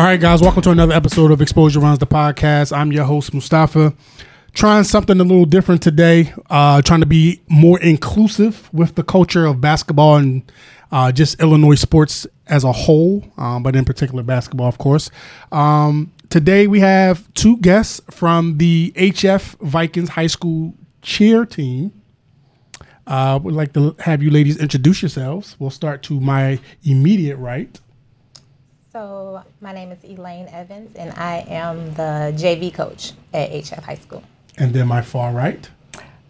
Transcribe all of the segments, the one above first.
All right, guys, welcome to another episode of Xposure Runs the podcast. I'm your host, Mustafa. Trying something a little different today, uh, trying to be more inclusive with the culture of basketball and uh, just Illinois sports as a whole, um, but in particular basketball, of course. Um, today we have two guests from the HF Vikings High School cheer team. Uh, would like to have you ladies introduce yourselves. We'll start to my immediate right. So, my name is Elayne Evans, and I am the JV coach at HF High School. And then my far right.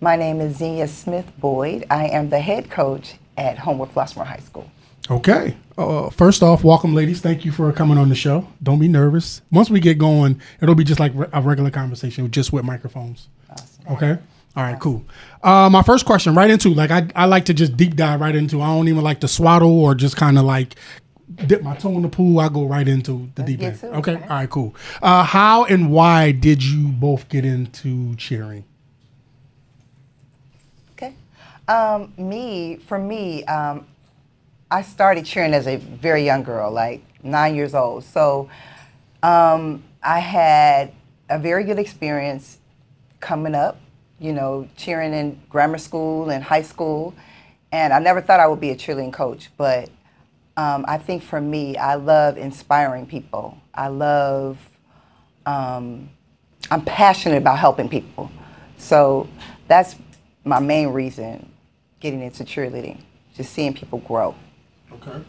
My name is Zenia Smith Boyd. I am the head coach at Homewood Flossmoor High School. Okay. Uh, first off, welcome, ladies. Thank you for coming on the show. Don't be nervous. Once we get going, it'll be just like a regular conversation, just with microphones. Awesome. Okay. All right, cool. Uh, my first question, right into like I, I like to just deep dive right into. I don't even like to swaddle or just kind of like dip my toe in the pool. I go right into the deep end. Okay? okay. All right. Cool. Uh, how and why did you both get into cheering? Okay. Um, me, for me, um, I started cheering as a very young girl, like nine years old. So um, I had a very good experience coming up, you know, cheering in grammar school and high school. And I never thought I would be a cheerleading coach, but um, I think for me, I love inspiring people. I love, um, I'm passionate about helping people. So that's my main reason getting into cheerleading, just seeing people grow. Okay.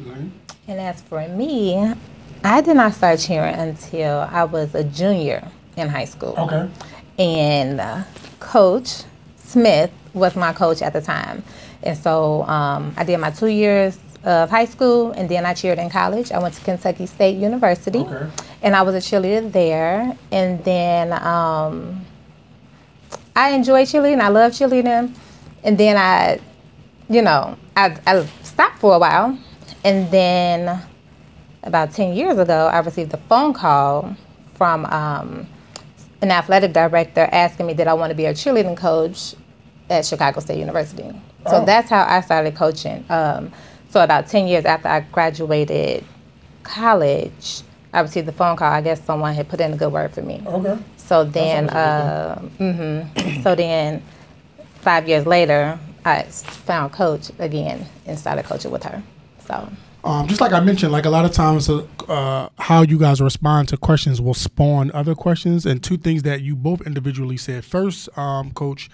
Elayne? And as for me, I did not start cheering until I was a junior in high school. Okay. And uh, Coach Smith was my coach at the time. And so um, I did my two years of high school, and then I cheered in college. I went to Kentucky State University, okay. and I was a cheerleader there. And then um, I enjoyed cheerleading. I love cheerleading. And then I, you know, I, I stopped for a while, and then about ten years ago, I received a phone call from um, an athletic director asking me did I want to be a cheerleading coach at Chicago State University. So oh. that's how I started coaching. Um, so about 10 years after I graduated college, I received the phone call. I guess someone had put in a good word for me. Okay. So then, uh, mm-hmm. so then, five years later, I found Coach again and started coaching with her. So. Um, just like I mentioned, like a lot of times, uh, uh, how you guys respond to questions will spawn other questions. And two things that you both individually said. First, um, Coach,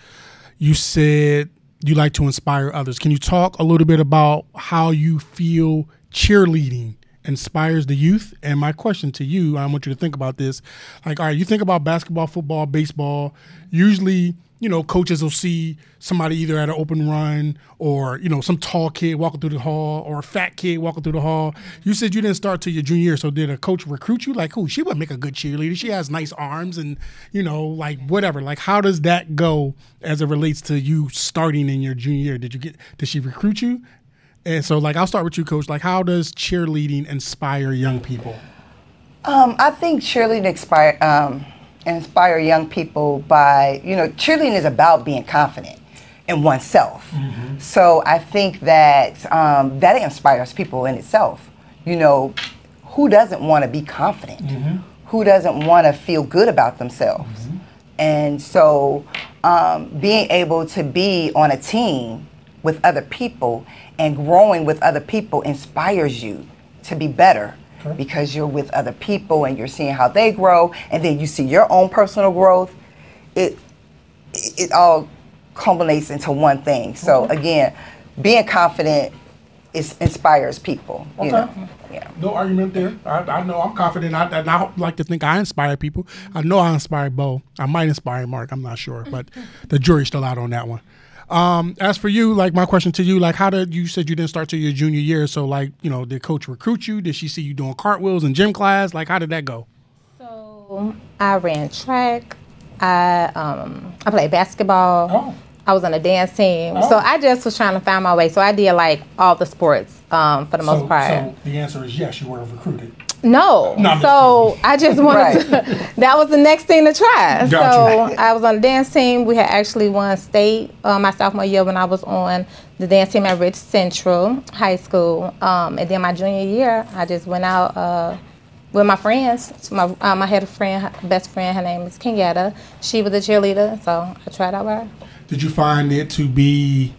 you said you like to inspire others. Can you talk a little bit about how you feel cheerleading inspires the youth? And my question to you, I want you to think about this. Like, all right, you think about basketball, football, baseball. Usually, you know, coaches will see somebody either at an open run or, you know, some tall kid walking through the hall or a fat kid walking through the hall. You said you didn't start till your junior year. So did a coach recruit you? Like, oh, she would make a good cheerleader. She has nice arms and, you know, like whatever. Like, how does that go as it relates to you starting in your junior year? Did you get, did she recruit you? And so, like, I'll start with you, coach. Like, how does cheerleading inspire young people? Um, I think cheerleading inspire, um, inspire young people by, you know, cheerleading is about being confident in oneself. Mm-hmm. So I think that um, that inspires people in itself. You know, who doesn't want to be confident? Mm-hmm. Who doesn't want to feel good about themselves? Mm-hmm. And so um, being able to be on a team with other people and growing with other people inspires you to be better because you're with other people and you're seeing how they grow and then you see your own personal growth it it all culminates into one thing so okay. again being confident is inspires people okay. you know yeah. No argument there. I, I know I'm confident. I, I, like to think I inspire people. I know I inspire Bo. I might inspire Mark. I'm not sure, but the jury's still out on that one. Um, as for you, like my question to you, like how did you said you didn't start till your junior year? So like you know, did coach recruit you? Did she see you doing cartwheels in gym class? Like how did that go? So I ran track. I um I played basketball. Oh. I was on a dance team. Oh. So I just was trying to find my way. So I did like all the sports um, for the so, most part. So the answer is yes, you were recruited. No. no so I just wanted right. to, that was the next thing to try. Got so you. I was on the dance team. We had actually won state uh, my sophomore year when I was on the dance team at Rich Central High School. Um, and then my junior year, I just went out uh, with my friends. My um, I had a friend, best friend. Her name is Kenyatta. She was a cheerleader, so I tried out with her. Did you find it to be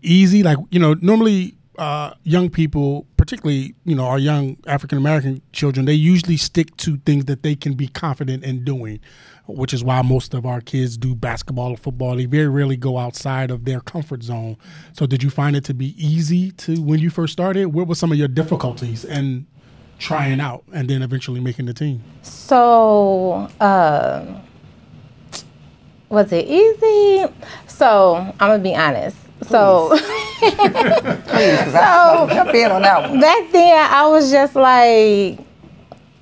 easy? Like you know, normally uh, young people, particularly you know our young African American children, they usually stick to things that they can be confident in doing, which is why most of our kids do basketball or football. They very rarely go outside of their comfort zone. So, did you find it to be easy to when you first started? What were some of your difficulties and trying out, and then eventually making the team? So. Uh, was it easy? So I'm gonna be honest. So, Please, because jump in on that one. back then I was just like,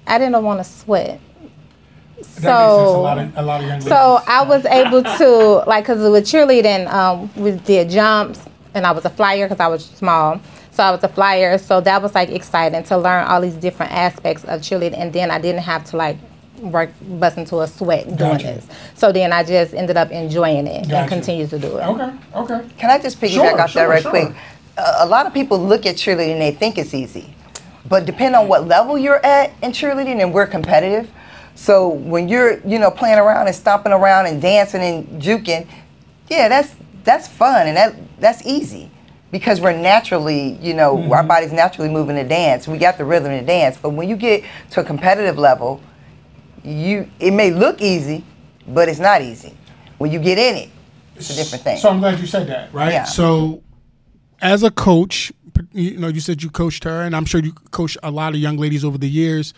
I didn't want to sweat. That makes sense. A lot So, of, a lot of young ladies. so I was able to like, cause with cheerleading, um, we did jumps, and I was a flyer because I was small. So I was a flyer. So that was like exciting to learn all these different aspects of cheerleading, and then I didn't have to like work bust into a sweat doing Gotcha. this. So then I just ended up enjoying it Gotcha. and continue to do it. Okay. Okay. Can I just piggyback Sure, off sure, that right sure. quick? A, a lot of people look at cheerleading and they think it's easy, but depending on what level you're at in cheerleading, and we're competitive. So when you're, you know, playing around and stomping around and dancing and juking, yeah, that's that's fun and that that's easy because we're naturally, you know, Mm-hmm. our body's naturally moving to dance. We got the rhythm to dance. But when you get to a competitive level, you it may look easy, but it's not easy. When you get in it, it's a different thing. So I'm glad you said that, right? Yeah. So, as a coach, you know, you said you coached her, and I'm sure you coached a lot of young ladies over the years.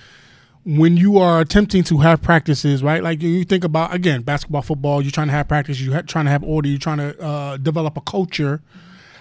When you are attempting to have practices, right? Like you think about again, basketball, football. You're trying to have practice. You're trying to have order. You're trying to uh, develop a culture.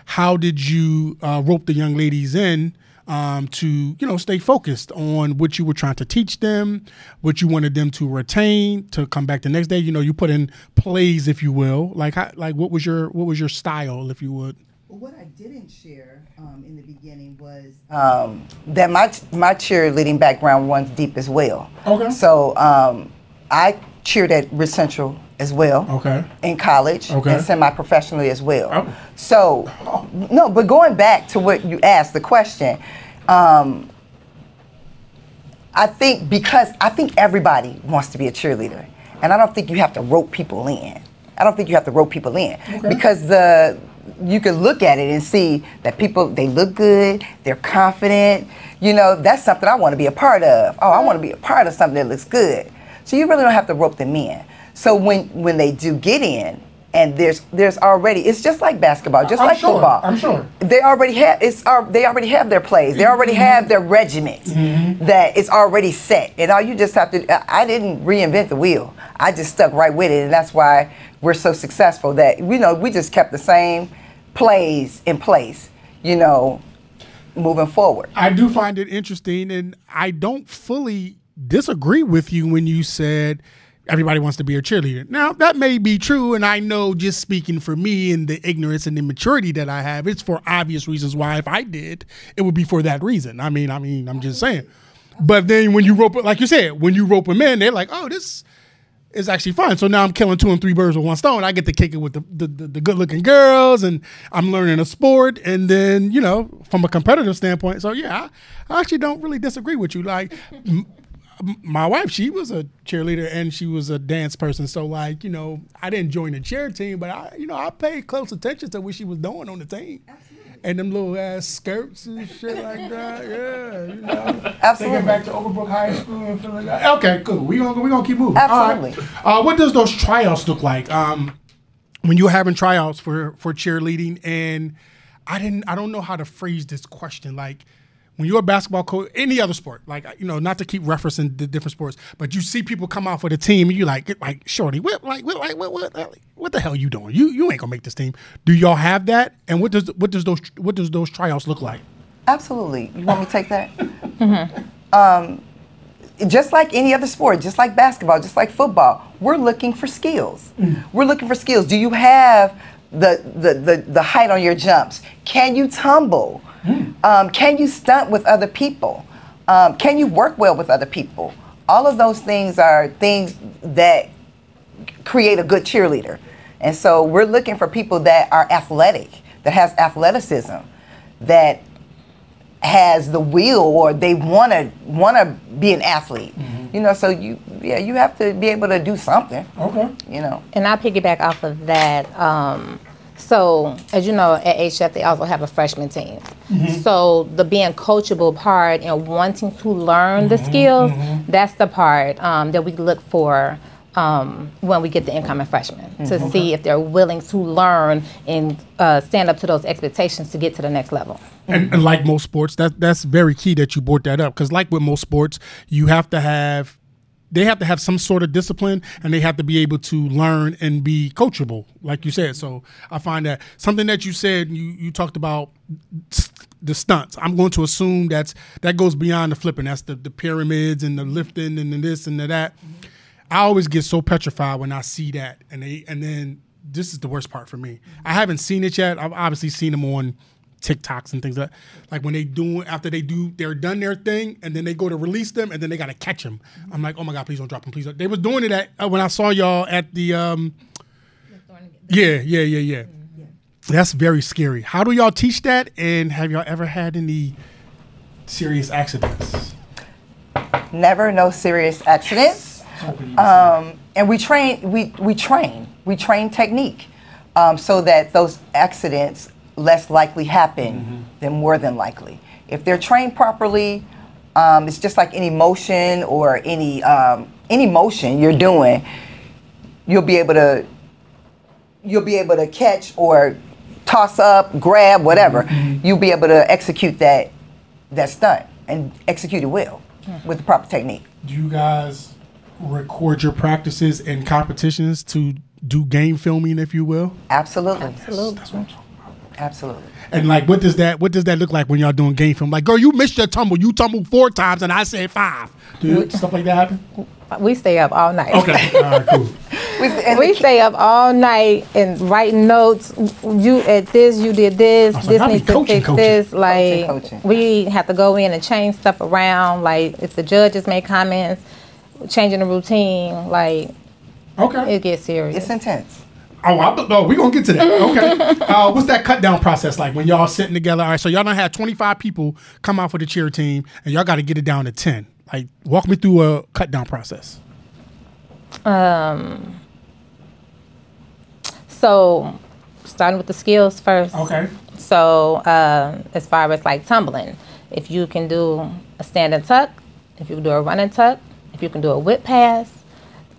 How did you uh, rope the young ladies in um, to you know stay focused on what you were trying to teach them, what you wanted them to retain to come back the next day? You know, you put in plays, if you will. Like how, like what was your what was your style, if you would? Well, what I didn't share um, in the beginning was um, that my my cheerleading background runs deep as well. Okay. So um, I cheered at Rich Central as well. Okay. In college Okay. and semi-professionally as well. Oh. So, no, but going back to what you asked, the question, um, I think because I think everybody wants to be a cheerleader, and I don't think you have to rope people in. I don't think you have to rope people in because the you can look at it and see that people they look good, they're confident. You know, that's something I want to be a part of. Oh, I want to be a part of something that looks good. So you really don't have to rope them in. So when when they do get in, and there's there's already it's just like basketball, just I'm like sure, football. I'm sure. They already have it's al- they already have their plays. They already mm-hmm. have their regiment mm-hmm. that is already set, and all you just have to. I I didn't reinvent the wheel. I just stuck right with it, and that's why we're so successful. That you know we just kept the same plays in place. You know, moving forward. I do find it interesting, and I don't fully disagree with you when you said everybody wants to be a cheerleader. Now, that may be true, and I know just speaking for me and the ignorance and immaturity that I have, it's for obvious reasons why if I did, it would be for that reason. I mean, I mean, I'm just saying. But then when you rope, like you said, when you rope them in, they're like, oh, this is actually fun. So now I'm killing two and three birds with one stone. I get to kick it with the, the, the, the good looking girls and I'm learning a sport. And then, you know, from a competitive standpoint. So yeah, I, I actually don't really disagree with you. Like my wife, she was a cheerleader and she was a dance person. So like, you know, I didn't join the cheer team, but I, you know, I paid close attention to what she was doing on the team. And them little ass skirts and shit like that, yeah. You know. Absolutely. Thinking back to Overbrook High School and feeling like Okay, cool. We gonna we gonna keep moving. All right. Absolutely. Uh, what does those tryouts look like? Um, when you're having tryouts for for cheerleading, and I didn't, I don't know how to phrase this question. Like when you're a basketball coach, any other sport, like you know, not to keep referencing the different sports, but you see people come out for the team, and you like, like, shorty, what, like, what, like, what, what, what the hell you doing? You, you ain't gonna make this team. Do y'all have that? And what does, what does those, what does those tryouts look like? Absolutely. You want me to take that? Um, just like any other sport, just like basketball, just like football, we're looking for skills. We're looking for skills. Do you have the, the, the, the height on your jumps? Can you tumble? Um, can you stunt with other people? Um, can you work well with other people? All of those things are things that create a good cheerleader. And so we're looking for people that are athletic, that has athleticism, that has the will or they want to want to be an athlete. You know, so you yeah, you have to be able to do something. Okay. You know. And I'll piggyback off of that. Um, so, as you know, at HF, they also have a freshman team. So, the being coachable part and wanting to learn the skills, that's the part um, that we look for um, when we get the incoming freshmen to see if they're willing to learn and uh, stand up to those expectations to get to the next level. And, and like most sports, that that's very key that you brought that up because, like with most sports, you have to have they have to have some sort of discipline and they have to be able to learn and be coachable, like you said. So I find that something that you said you you talked about the stunts. I'm going to assume that's that goes beyond the flipping. That's the, the pyramids and the lifting and the this and the that. I always get so petrified when I see that, and they and then this is the worst part for me. I haven't seen it yet. I've obviously seen them on TikToks and things like that. like when they do after they do they're done their thing and then they go to release them and then they got to catch them. I'm like, oh my god, please don't drop them, please. Don't. They was doing it at uh, when I saw y'all at the um. Yeah, yeah, yeah, yeah. That's very scary. How do y'all teach that? And have y'all ever had any serious accidents? Never no serious accidents. Um, and we train we we train we train technique um, so that those accidents less likely happen than more than likely if they're trained properly um, it's just like any motion or any um, any motion you're doing you'll be able to you'll be able to catch or toss up grab whatever you'll be able to execute that that stunt and execute it well with the proper technique Do you guys record your practices and competitions to do game filming, if you will? absolutely Absolutely. That's what I'm talking about. Absolutely And like, what does that what does that look like when y'all doing game film? Like, girl, you missed your tumble. You tumbled four times, and I said five. Do stuff like that happen? We stay up all night. Okay, all right, cool. With- and We stay up all night and writing notes. You at this, you did this. like, This I be needs to coaching, fix coaching. this. Like coaching. we have to go in and change stuff around. Like if the judges make comments, changing the routine. Like Okay. it gets serious. it's intense Oh, I, oh, we gonna get to that. Okay. uh, what's that cut down process like when y'all sitting together? All right, so y'all done have 25 people come out for the cheer team, and y'all got to get it down to 10. Like, walk me through a cut down process. Um So starting with the skills first. Okay. So uh, as far as like tumbling, if you can do a standing tuck, if you can do a running tuck, if you can do a whip pass,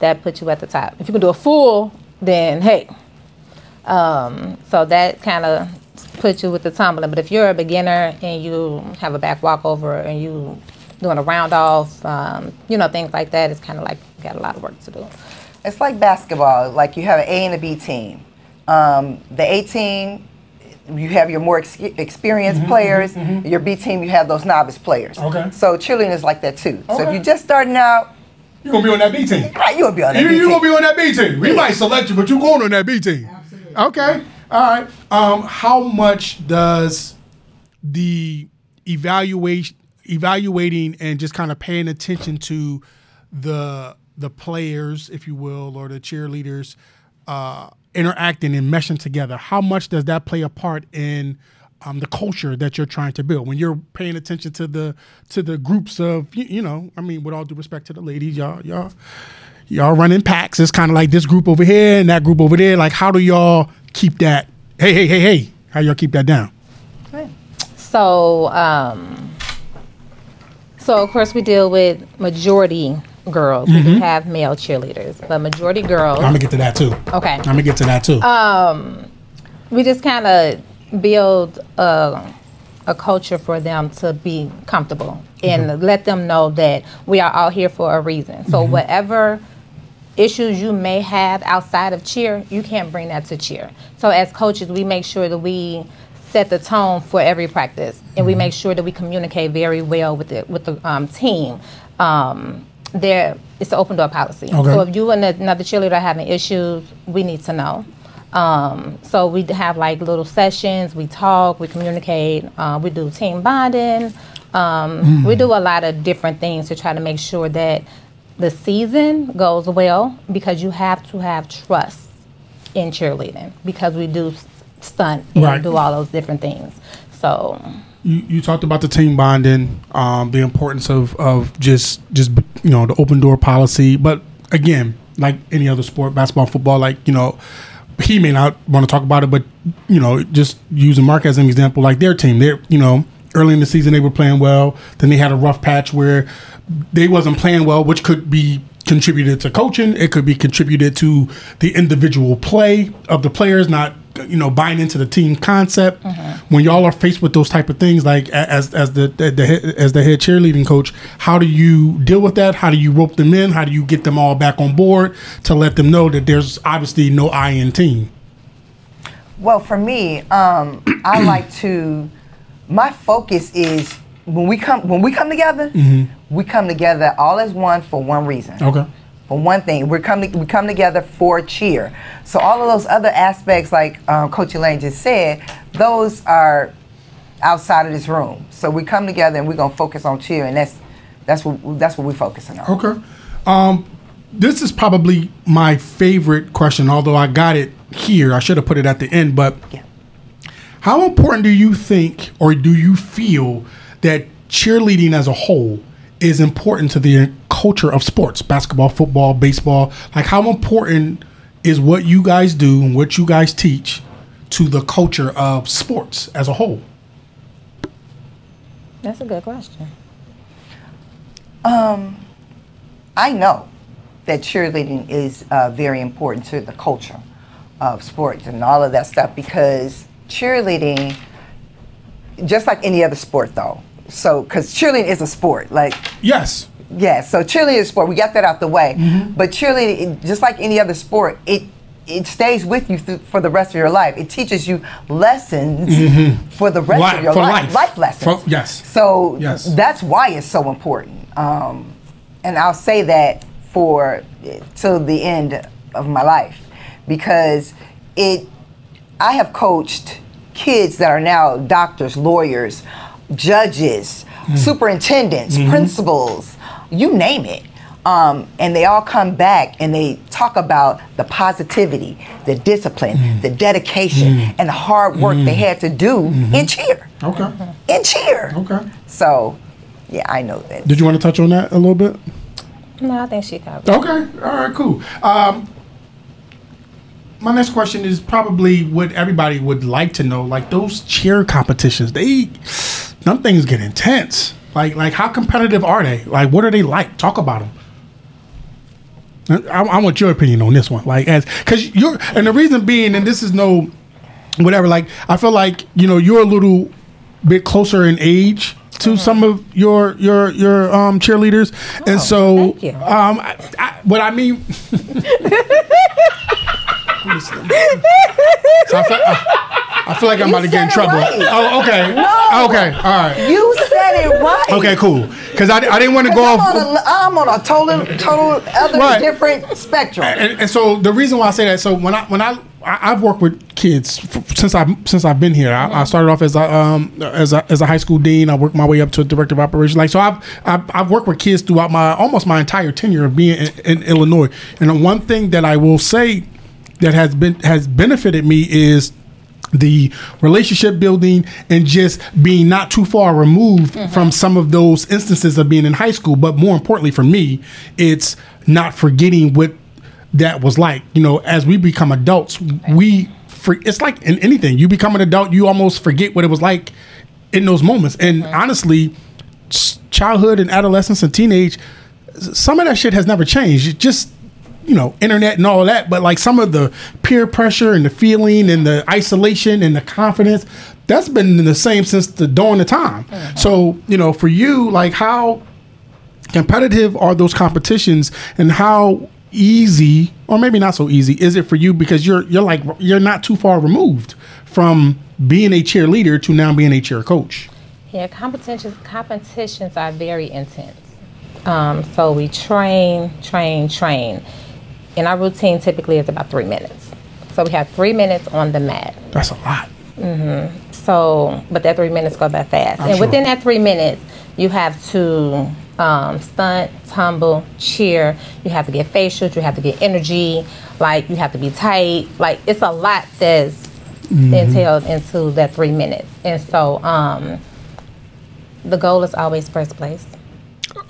that puts you at the top. If you can do a full, then hey. Um, so that kind of puts you with the tumbling. But if you're a beginner and you have a back walkover and you doing a round off, um, you know things like that, it's kind of like you got a lot of work to do. It's like basketball. Like you have an A and a B team. Um, the A team, you have your more ex- experienced players. Your B team, you have those novice players. Okay. So cheerleading is like that too. So if you're just starting out, You gonna be on that B team. right, you'll be on that You, B you team. gonna be on that B team. We might select you, but you're going on that B team. Absolutely. Okay. All right. Um, how much does the evaluation, evaluating, and just kind of paying attention to the the players, if you will, or the cheerleaders, uh, interacting and meshing together? How much does that play a part in? Um, the culture that you're trying to build when you're paying attention to the to the groups of you, you know I mean with all due respect to the ladies y'all y'all y'all running packs. It's kind of like this group over here and that group over there. Like, how do y'all keep that? Hey, hey, hey, hey! How y'all keep that down? So, um, so of course we deal with majority girls. We have male cheerleaders, but majority girls. I'm gonna get to that too. Okay. I'm gonna get to that too. um we just kind of build a, a culture for them to be comfortable and let them know that we are all here for a reason. So whatever issues you may have outside of cheer, you can't bring that to cheer. So as coaches, we make sure that we set the tone for every practice, and we make sure that we communicate very well with the with the um, team. Um, there, it's an open door policy. Okay. So if you and another cheerleader are having issues, we need to know. Um, so we have like little sessions. We talk. We communicate. Uh, we do team bonding. Um, We do a lot of different things to try to make sure that the season goes well because you have to have trust in cheerleading because we do stunt and Right. do all those different things. So you, you talked about the team bonding, um, the importance of, of just just you know the open door policy. But again, like any other sport, basketball, football, like you know, he may not want to talk about it, but you know, just using Mark as an example, like their team, they're you know early in the season they were playing well, then they had a rough patch where they wasn't playing well, which could be contributed to coaching. It could be contributed to the individual play of the players, not you know buying into the team concept. Mm-hmm. When y'all are faced with those type of things, like as as the, the, the as the head cheerleading coach, how do you deal with that? How do you rope them in? How do you get them all back on board to let them know that there's obviously no I in team? Well, for me, um, I like to. My focus is when we come when we come together. Mm-hmm we come together all as one for one reason. Okay. For one thing, we come we come together for cheer. So all of those other aspects, like um, Coach Elayne just said, those are outside of this room. So we come together and we're gonna focus on cheer, and that's that's what that's what we're focusing on. Okay. Um, this is probably my favorite question, although I got it here. I should have put it at the end, but yeah. how important do you think, or do you feel that cheerleading as a whole is important to the culture of sports basketball football baseball. Like how important is what you guys do and what you guys teach to the culture of sports as a whole? That's a good question. Um, i know that cheerleading is uh, very important to the culture of sports and all of that stuff because cheerleading just like any other sport though so because cheerleading is a sport, like yes, yes. So cheerleading is a sport. We got that out the way. Mm-hmm. But cheerleading, just like any other sport, it it stays with you th- for the rest of your life. It teaches you lessons mm-hmm. for the rest life, of your life. life. Life lessons. For, yes. So yes. that's why it's so important. Um, and I'll say that for till the end of my life because it. I have coached kids that are now doctors, lawyers, judges, mm. superintendents, mm-hmm. principals, you name it. Um, and they all come back and they talk about the positivity, the discipline, mm. the dedication, mm. and the hard work they mm. had to do mm-hmm. in cheer. Okay. In cheer. Okay. So, yeah, I know that. Did you want to touch on that a little bit? No, I think she covered. Okay. All right. Cool. Um, my next question is probably what everybody would like to know. Like those cheer competitions, they some things get intense. Like like how competitive are they? Like what are they like? Talk about them. I, I want your opinion on this one. Like as because you're and the reason being, and this is no whatever. Like I feel like you know you're a little bit closer in age to mm-hmm. some of your your your um, cheerleaders, oh, and so um, I, I, what I mean. so I feel, I, feel like I'm you about to get in trouble. Right. Oh, okay. No. Okay. All right. You said it right. Okay, cool. Because I, I didn't want to go I'm off. On a, I'm on a total, total other right. different spectrum. And, and, so the reason why I say that, so when I when I, I have worked with kids f- since I since I've been here. I, I, started off as a um as a as a high school dean. I worked my way up to a director of operations. Like so, I've I've, I've worked with kids throughout my almost my entire tenure of being in, in Illinois. And the one thing that I will say that has been has benefited me is the relationship building and just being not too far removed mm-hmm. from some of those instances of being in high school. But more importantly for me it's not forgetting what that was like. You know as we become adults we it's like in anything. You become an adult you almost forget what it was like in those moments. And mm-hmm. honestly childhood and adolescence and teenage some of that shit has never changed. It just you know internet and all that but like some of the peer pressure and the feeling and the isolation and the confidence that's been the same since the dawn of time. Mm-hmm. so you know for you like how competitive are those competitions and how easy or maybe not so easy is it for you? Because you're you're like you're not too far removed from being a cheerleader to now being a cheer coach. Yeah competitions competitions are very intense. Um, so we train train train and our routine typically is about three minutes. So we have three minutes on the mat. That's a lot. Mm-hmm. So, but that three minutes go that fast. I'm and sure. within that three minutes, you have to um, stunt, tumble, cheer. You have to get facials. You have to get energy. Like you have to be tight. Like it's a lot that's mm-hmm. entailed into that three minutes. And so, um, The goal is always first place.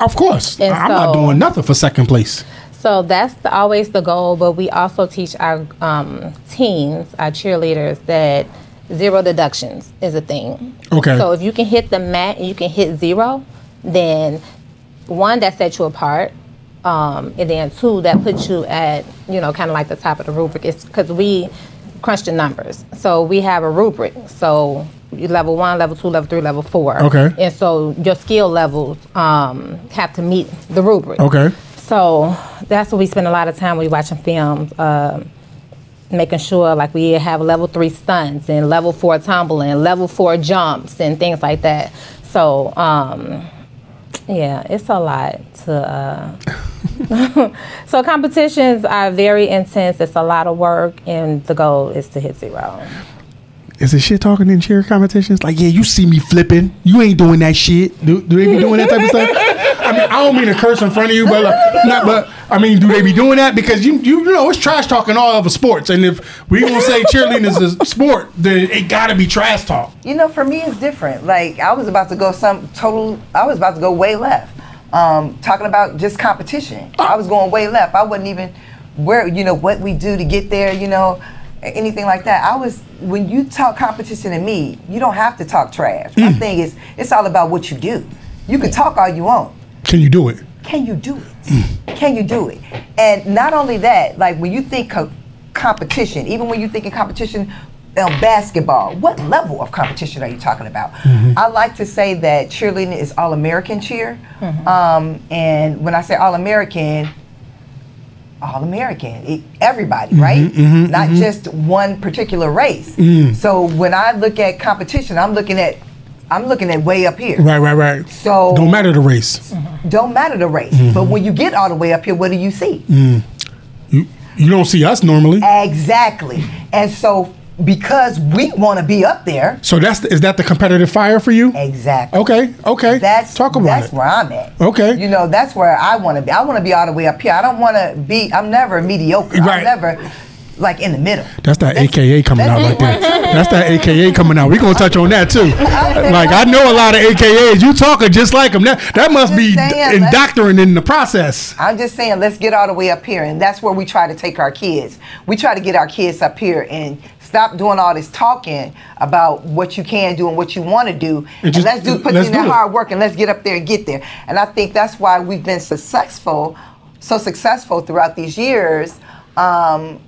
Of course, And I'm not doing nothing for second place. So that's the, always the goal, but we also teach our um, teens, our cheerleaders, that zero deductions is a thing. Okay. So if you can hit the mat and you can hit zero, then one, that sets you apart. Um, and then two, that puts you at, you know, kind of like the top of the rubric. It's because we crunch the numbers. So we have a rubric. So you level one, level two, level three, level four. Okay. And so your skill levels um, have to meet the rubric. Okay. So that's what we spend a lot of time we watching films, um, making sure like we have level three stunts and level four tumbling, and level four jumps and things like that. So um, yeah, it's a lot to. Uh, so competitions are very intense. It's a lot of work, and the goal is to hit zero. Is it shit talking in cheer competitions? Like, yeah, you see me flipping. You ain't doing that shit. Do, do they be doing that type of stuff? I mean, I don't mean to curse in front of you, but like, not, but I mean, do they be doing that? Because you, you, know, it's trash talking all over sports, and if we gonna say cheerleading is a sport, then it gotta be trash talk. You know, for me, it's different. Like I was about to go some total. I was about to go way left. Um, talking about just competition. I was going way left. I wasn't even where you know what we do to get there. You know, anything like that. I was when you talk competition to me, you don't have to talk trash. My mm. thing is, it's all about what you do. You can talk all you want. Can you do it? Can you do it? Mm. Can you do it? And not only that, like when you think of competition, even when you think of competition on basketball, what level of competition are you talking about? Mm-hmm. I like to say that cheerleading is all American cheer. Mm-hmm. Um, and when I say all American, all American, it, everybody, mm-hmm, right? Mm-hmm, Not mm-hmm. just one particular race. Mm. So when I look at competition, I'm looking at I'm looking at way up here. Right, right, right. So Don't matter the race. don't matter the race. But when you get all the way up here, what do you see? Mm. You, you don't see us normally. Exactly. And so because we want to be up there, So that's the, is that the competitive fire for you? exactly. Okay, okay. That's talk about that's it. where I'm at. Okay. You know, that's where I want to be. I want to be all the way up here. I don't want to be. I'm never mediocre. Right. I'm never like in the middle. That's that AKA coming out right there. That's that AKA coming out. We're gonna touch on that too. Like I know a lot of AKAs. You talking just like them. That that must be just saying, indoctrinating in the process. I'm just saying, let's get all the way up here, and that's where we try to take our kids. We try to get our kids up here and stop doing all this talking about what you can do and what you want to do, And and, let's do put let's in do that it. hard work and let's get up there and get there. And I think that's why we've been successful, so successful throughout these years. Um,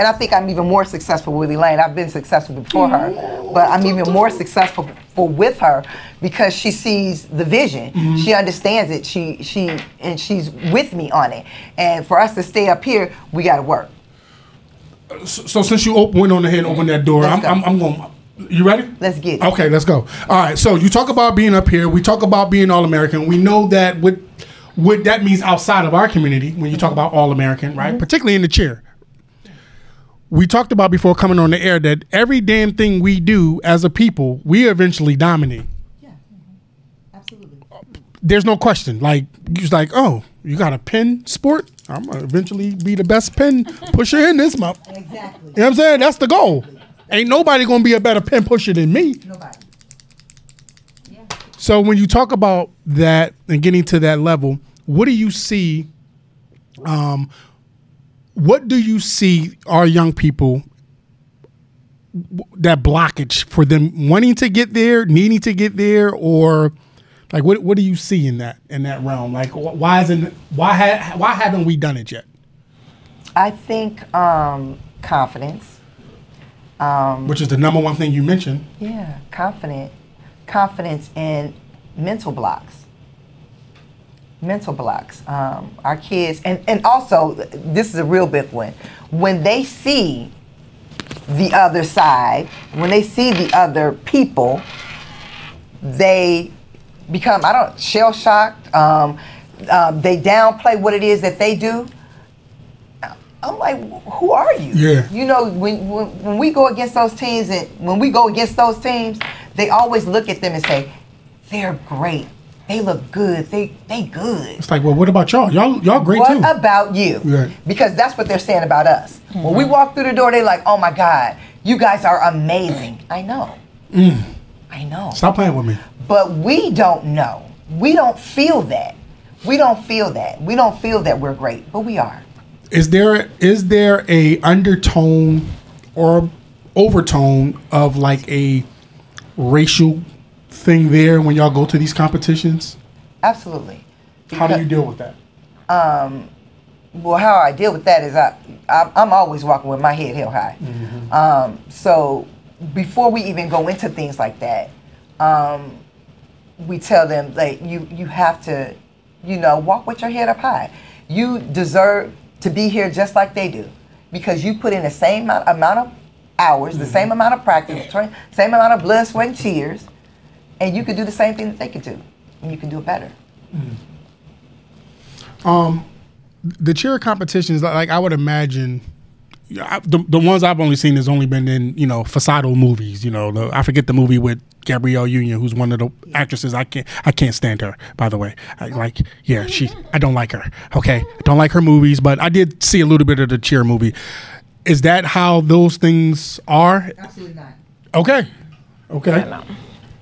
and I think I'm even more successful with Elayne. I've been successful before her, but I'm even more successful for, with her because she sees the vision. Mm-hmm. She understands it. She she and she's with me on it. And for us to stay up here, we got to work. So, so since you op- went on ahead and opened that door, I'm. I'm, I'm going. You ready? Let's get it. Okay, let's go. All right. So you talk about being up here. We talk about being all American. We know that what what that means outside of our community when you talk about all American, right? Particularly in the chair. We talked about before coming on the air that every damn thing we do as a people, we eventually dominate. Yeah. Absolutely. There's no question. Like you's like, oh, you got a pin sport? I'm gonna eventually be the best pin pusher in this month. Exactly. You know what I'm saying? That's the goal. Ain't nobody gonna be a better pin pusher than me. Nobody. Yeah. So when you talk about that and getting to that level, what do you see? Um, what do you see our young people that blockage for them wanting to get there, needing to get there, or like what what do you see in that in that realm? Like why isn't why ha, why haven't we done it yet? I think um, confidence. Which is the number one thing you mentioned. Yeah, confident, confidence and mental blocks. Mental blocks. Um, our kids, and and also this is a real big one. When they see the other side, when they see the other people, they become I don't shell shocked. Um, um, they downplay what it is that they do. I'm like, who are you? Yeah. You know, when, when when we go against those teams, and when we go against those teams, they always look at them and say, "They're great. They look good. They they good." It's like, well, what about y'all? Y'all y'all great what too. about you? Right. Because that's what they're saying about us. When we walk through the door, they're like, "Oh my God, you guys are amazing." I know. I know. Mm. Stop playing with me. but we don't know. We don't feel that. We don't feel that. We don't feel that we're great, but we are. Is there is there a undertone or overtone of like a racial thing there when y'all go to these competitions? Absolutely. How do you deal with that? Um, well, how I deal with that is I, I'm, I'm always walking with my head held high. Mm-hmm. Um, so before we even go into things like that, um, we tell them like you you have to, you know, walk with your head up high. You deserve to be here just like they do, because you put in the same amount, amount of hours, the same amount of practice, same amount of blood, sweat, and tears, and you can do the same thing that they can do, and you can do it better. Mm-hmm. Um, the cheer competitions, like I would imagine, yeah, I, the the ones I've only seen has only been in you know facado movies. You know, the, I forget the movie with Gabrielle Union, who's one of the actresses. I can't I can't stand her. By the way, I, like yeah, she I don't like her. Okay, I don't like her movies, but I did see a little bit of the cheer movie. Is that how those things are? Absolutely not. Okay, okay.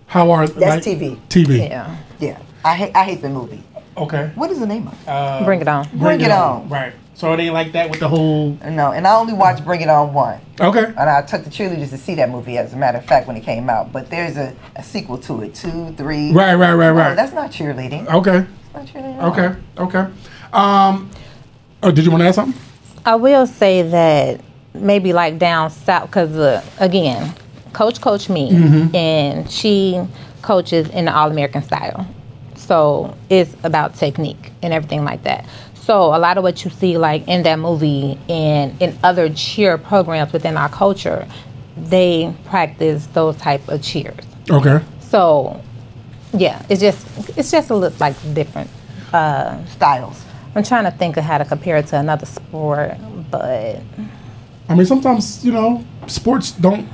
No. How are That's TV. TV. Yeah. Yeah, I hate I hate the movie. Okay. What is the name of it? Bring it on. Bring It On. Right. So it ain't like that with the whole. No, and I only watched Bring It On one. Okay. And I took the cheerleaders to see that movie, as a matter of fact, when it came out. But there's a, a sequel to it, two, three. Right, right, right, Oh, right. that's not cheerleading. Okay. That's not cheerleading. Okay. Okay. Um. Oh, did you want to add something? I will say that maybe like down south, because uh, again, coach coached me, mm-hmm. and she coaches in the All American style. So it's about technique and everything like that. So a lot of what you see like in that movie and in other cheer programs within our culture, they practice those type of cheers. Okay. So yeah, it's just it's just a little like different. Uh, styles. I'm trying to think of how to compare it to another sport, but I mean, sometimes you know, sports don't.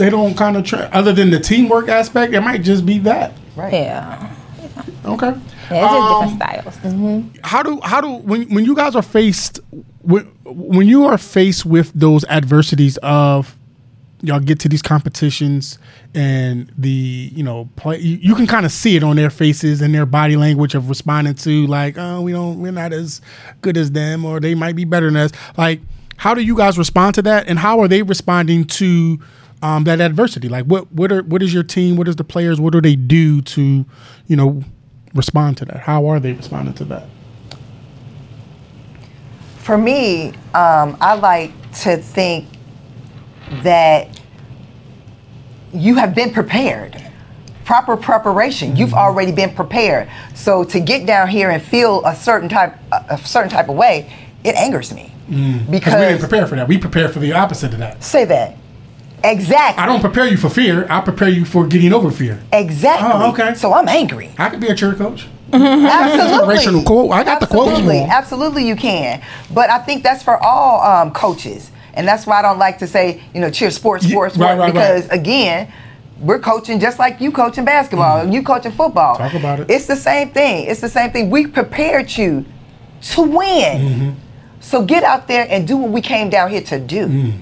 They don't kind of try. Other than the teamwork aspect, it might just be that. Right. yeah, Okay. yeah it's Um, different styles. how do how do when when you guys are faced when, when you are faced with those adversities of y'all get to these competitions and the you know play you, you can kind of see it on their faces and their body language of responding to like oh we don't we're not as good as them or they might be better than us like how do you guys respond to that and how are they responding to um, that adversity like what what are what is your team what is the players what do they do to you know respond to that how are they responding to that For me, um, I like to think that you have been prepared. Proper preparation. You've already been prepared. So to get down here and feel a certain type, a certain type of way, it angers me Because we didn't prepare for that. We prepared for the opposite of that. say that exactly. I don't prepare you for fear. I prepare you for getting over fear. exactly. Oh, okay. So I'm angry. I could be a cheer coach. Absolutely. inspirational quote. I got the quotes Absolutely. Absolutely, you can. But I think that's for all um, coaches, and that's why I don't like to say, you know, cheer sports, Yeah, sports, right, sports, right, because right. again. We're coaching just like you coaching basketball, you coaching football. Mm-hmm. Talk about it. It's the same thing. It's the same thing. We prepared you to win. Mm-hmm. So get out there and do what we came down here to do. Mm.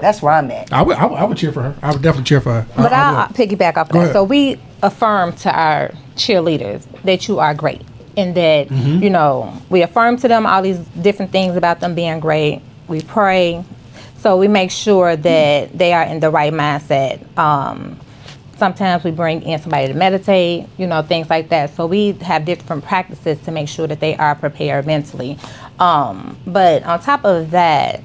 That's where I'm at. I would, I would, I would cheer for her. I would definitely cheer for her. But I, I I'll piggyback off Go that. ahead. So we affirm to our cheerleaders that you are great, and that Mm-hmm. you know we affirm to them all these different things about them being great. We pray, so we make sure that they are in the right mindset. Um, sometimes we bring in somebody to meditate, you know, things like that. So we have different practices to make sure that they are prepared mentally. Um, but on top of that,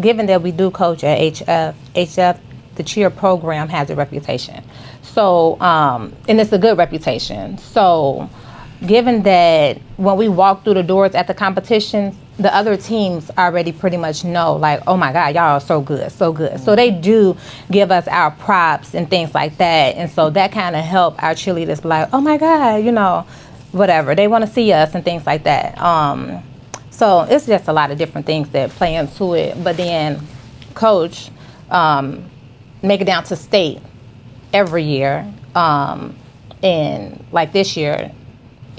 given that we do coach at HF, HF, the cheer program has a reputation. So, um, and it's a good reputation. So, given that when we walk through the doors at the competitions, the other teams already pretty much know, like, oh my God, y'all are so good, so good. So they do give us our props and things like that. And so that kind of help our cheerleaders be like, oh my God, you know, whatever. They want to see us and things like that. Um, so it's just a lot of different things that play into it. But then, coach, um, make it down to state every year. Um, and like this year,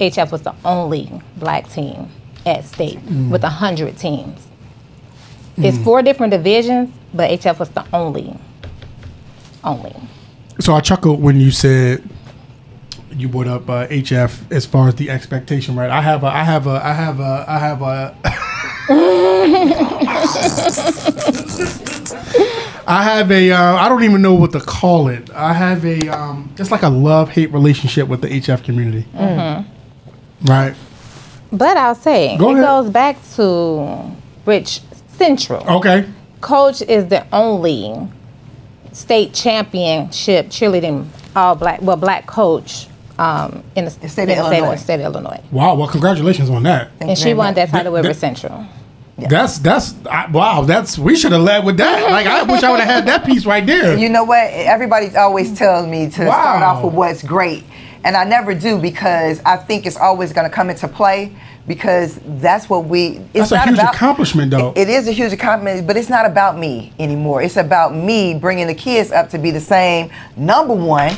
HF was the only black team at state with a hundred teams. It's four different divisions, but HF was the only, only. So I chuckled when you said you brought up uh, HF as far as the expectation, right? I have a, I have a, I have a, I have a. I have a. Uh, I don't even know what to call it. I have a. Um, it's like a love hate relationship with the HF community. Right. But I'll say Go it ahead. goes back to Rich Central. Okay. Coach is the only state championship cheerleading all black, well, black coach um, in the, state of in the Illinois. state of Illinois. Wow. Well, congratulations on that. Thank And you she won much. that title with Th- Rich Central. That's that's I, wow. That's we should have led with that. Like I wish I would have had that piece right there. You know what? Everybody always tells me to start off with what's great. And I never do because I think it's always going to come into play because that's what we. It's That's a huge about, accomplishment, though. It is a huge accomplishment, but it's not about me anymore. It's about me bringing the kids up to be the same number one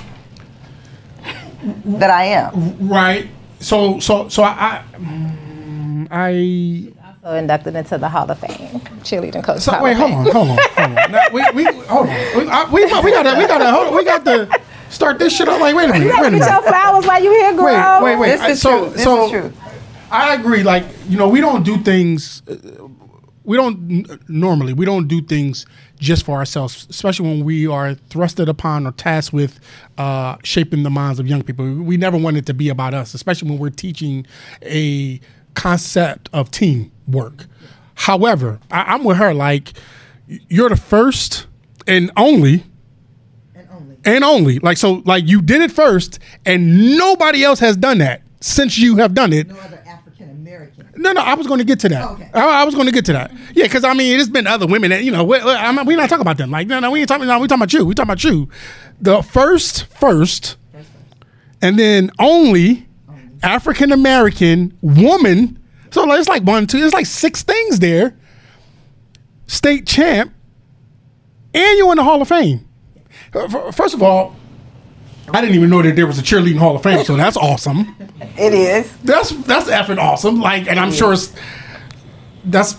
that I am. Right. So so so I I, mm, I So inducted into the Hall of Fame cheerleading coach. so Hall wait hold on hold on hold on. Now, we we hold on. We, I, we, we gotta we gotta hold on. we got to start this shit up. Like wait a minute You wait a gotta get your flowers while you here, girl. Wait wait wait. This I- is so true. This so is true. I agree. Like you know we don't do things. uh, We don't n- normally we don't do things just for ourselves, especially when we are thrusted upon or tasked with uh, shaping the minds of young people. We never want it to be about us, especially when we're teaching a concept of teamwork. However, I, I'm with her. Like you're the first and only and only like so like you did it first and nobody else has done that since you have done it American. No no i was going to get to that. Okay. I, I was going to get to that. Yeah because i mean there's been other women that you know we, we, I'm, we're not talking about them. Like no no we ain't talking no, we talking about you. We talking about you. The first first and then only african american woman. So like, it's like one two it's like six things there. State champ. And you're in the hall of fame. Uh, First of all, I didn't even know that there was a cheerleading Hall of Fame, so that's awesome. It is. That's that's effing awesome. Like, and I'm sure it's that's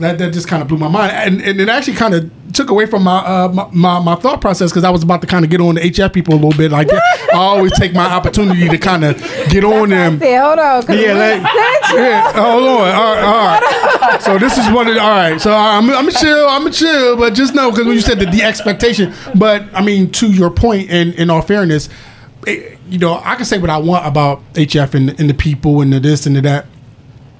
that that just kind of blew my mind, and and it actually kind of took away from my uh, my, my, my thought process because I was about to kind of get on the HF people a little bit. Like, I always take my opportunity to kind of get on them. Hold on, Yeah, like, yeah. Hold on. All right, all right. So this is one of the, all right. So I'm I'm chill. I'm chill, but just know because when you said that the expectation, but I mean to your point, and in all fairness, it, you know I can say what I want about HF and, and the people and the this and the that.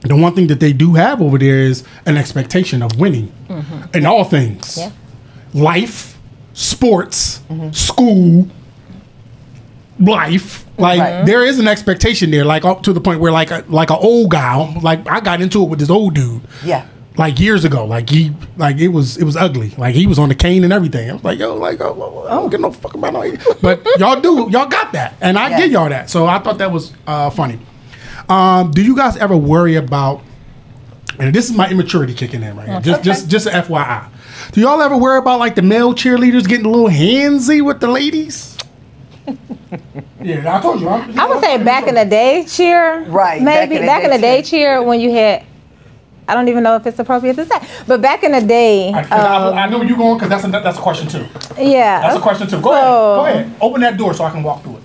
The one thing that they do have over there is an expectation of winning in all things, Yeah. life, sports, school, life. Like Right. there is an expectation there, like up to the point where like a, like an old guy, like I got into it with this old dude, Yeah. like years ago. Like he, like it was it was ugly. Like he was on the cane and everything. I was like, yo, like oh, oh, I don't get no fuck about no. But y'all do, y'all got that, and I Yeah. give y'all that. So I thought that was uh, funny. Um, do you guys ever worry about? And this is my immaturity kicking in right here. Just, just, just a FYI. Do y'all ever worry about like the male cheerleaders getting a little handsy with the ladies? yeah, I told you. I'm, I would say back in the day cheer. Right, back Maybe in the back in the day cheer. cheer when you had. I don't even know if it's appropriate to say, but back in the day, I, I, I know where you're going because that's a, that's a question too. yeah. That's a question too. Go so, ahead. Go ahead. Open that door so I can walk through it.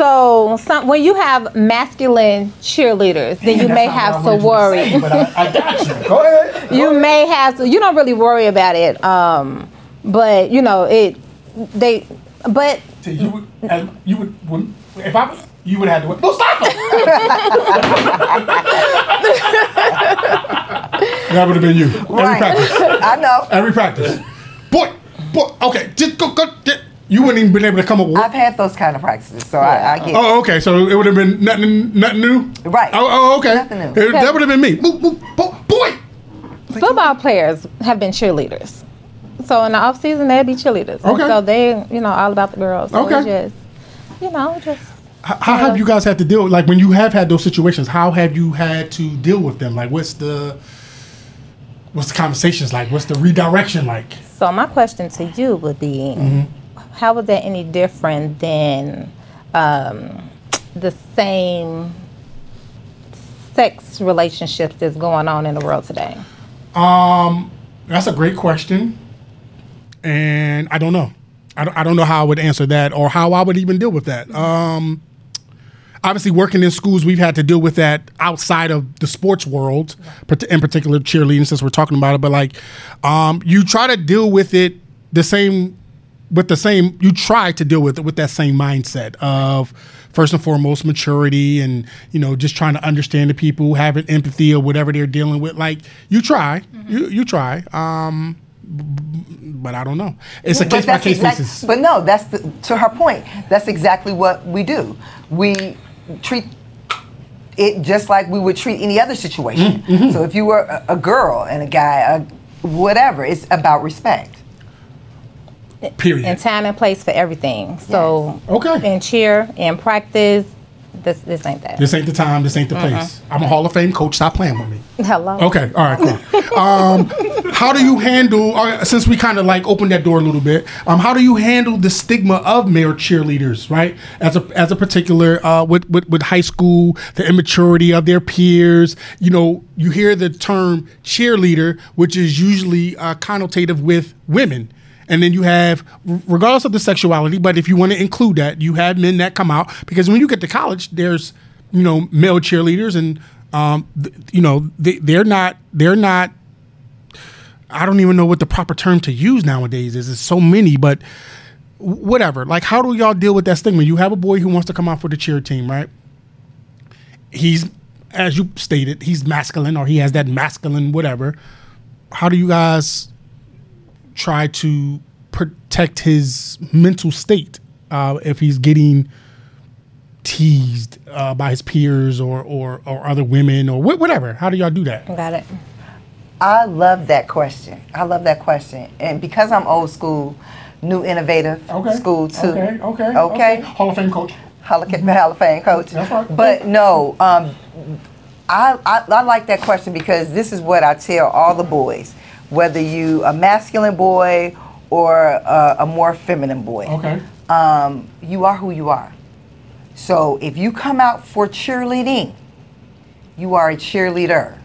So some, when you have masculine cheerleaders, then you may have to worry. say, but I, I got you. Go ahead. you may have to. You don't really worry about it, um, but you know it. They, but So you would, as, you would, when, if I, was- you would have to. No, stop it. that would have been you. Every Right. practice. I know. Every practice. Boy, boy. Okay, just go, go. Get, you wouldn't even been able to come up with. I've had those kind of practices, so I, I get. Oh, okay. So it would have been nothing, nothing new. Right. Oh, oh okay. Nothing new. It- that would have been me. Move, move, bo- boy. football players have been cheerleaders. So in the off season, they'd be cheerleaders. And Okay. so they, you know, all about the girls. So Okay. just, you know, just How, how have you guys had to deal? Like when you have had those situations, how have you had to deal with them? Like what's the what's the conversations like? What's the redirection like? So my question to you would be, mm-hmm. How is that any different than um, the same sex relationships that's going on in the world today? Um, that's a great question, and I don't know. I, don't- I don't know how I would answer that or how I would even deal with that. Um, obviously, working in schools, we've had to deal with that outside of the sports world, in particular cheerleading, since we're talking about it. But like, um, you try to deal with it the same with the same. You try to deal with it with that same mindset of first and foremost maturity and you know just trying to understand the people, having empathy or whatever they're dealing with. Like you try, you you try. Um, but I don't know. It's a case by case basis. But no, that's the, to her point. That's exactly what we do. We treat it just like we would treat any other situation. Mm-hmm, So if you were a, a girl and a guy, a, whatever, it's about respect. Period. and time and place for everything. So Okay. And cheer, and practice, this this ain't that. This ain't the time. This ain't the place. I'm a Hall of Fame coach. Stop playing with me. Hello. Okay. All right. Cool. um, how do you handle? Uh, since we kind of like opened that door a little bit, um, how do you handle the stigma of male cheerleaders? Right. As a as a particular uh, with, with with high school, the immaturity of their peers. You know, you hear the term cheerleader, which is usually uh, connotative with women. And then you have, regardless of the sexuality, but if you want to include that, you have men that come out because when you get to college, there's, you know, male cheerleaders, and um, th- you know, they, they're not, they're not. I don't even know what the proper term to use nowadays is. There's so many, but whatever. Like, how do y'all deal with that stigma? You have a boy who wants to come out for the cheer team, right? He's, as you stated, he's masculine or he has that masculine whatever. How do you guys try to protect his mental state uh, if he's getting teased uh, by his peers or, or, or other women or wh- whatever. How do y'all do that? Got it. I love that question. I love that question. And because I'm old school, new innovative school too. Okay. Okay. Okay. Hall of Fame coach. Hall of, Hall of Fame coach. That's right. But no, um, I, I, I like that question because this is what I tell all the boys, whether you a masculine boy or a, a more feminine boy. Okay. Um, you are who you are. So if you come out for cheerleading, you are a cheerleader.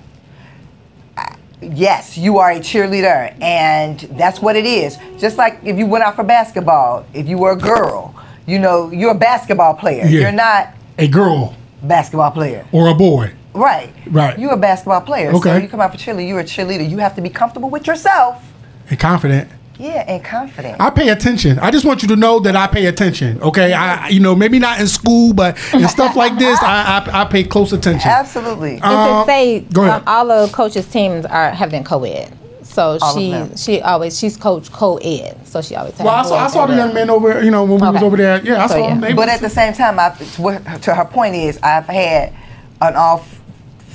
Yes, you are a cheerleader, and that's what it is. Just like if you went out for basketball, if you were a girl, you know, you're a basketball player. Yeah. You're not A girl basketball player. or a boy. Right. Right. You're a basketball player. So you come out for cheerleader, you're a cheerleader. You have to be comfortable with yourself. And confident. Yeah, and confident. I pay attention. I just want you to know that I pay attention. Okay, I you know maybe not in school, but in stuff like this, I I, I pay close attention. Absolutely. And Uh, to say, go ahead. um, all of coaches' teams are have been co-ed. So All she she always she's coached co-ed. So she always. had Well, I saw, I saw the young men over, you know, when we was over there. Yeah, I So, saw yeah. them. But at the same time, I, to her point is, I've had an all f-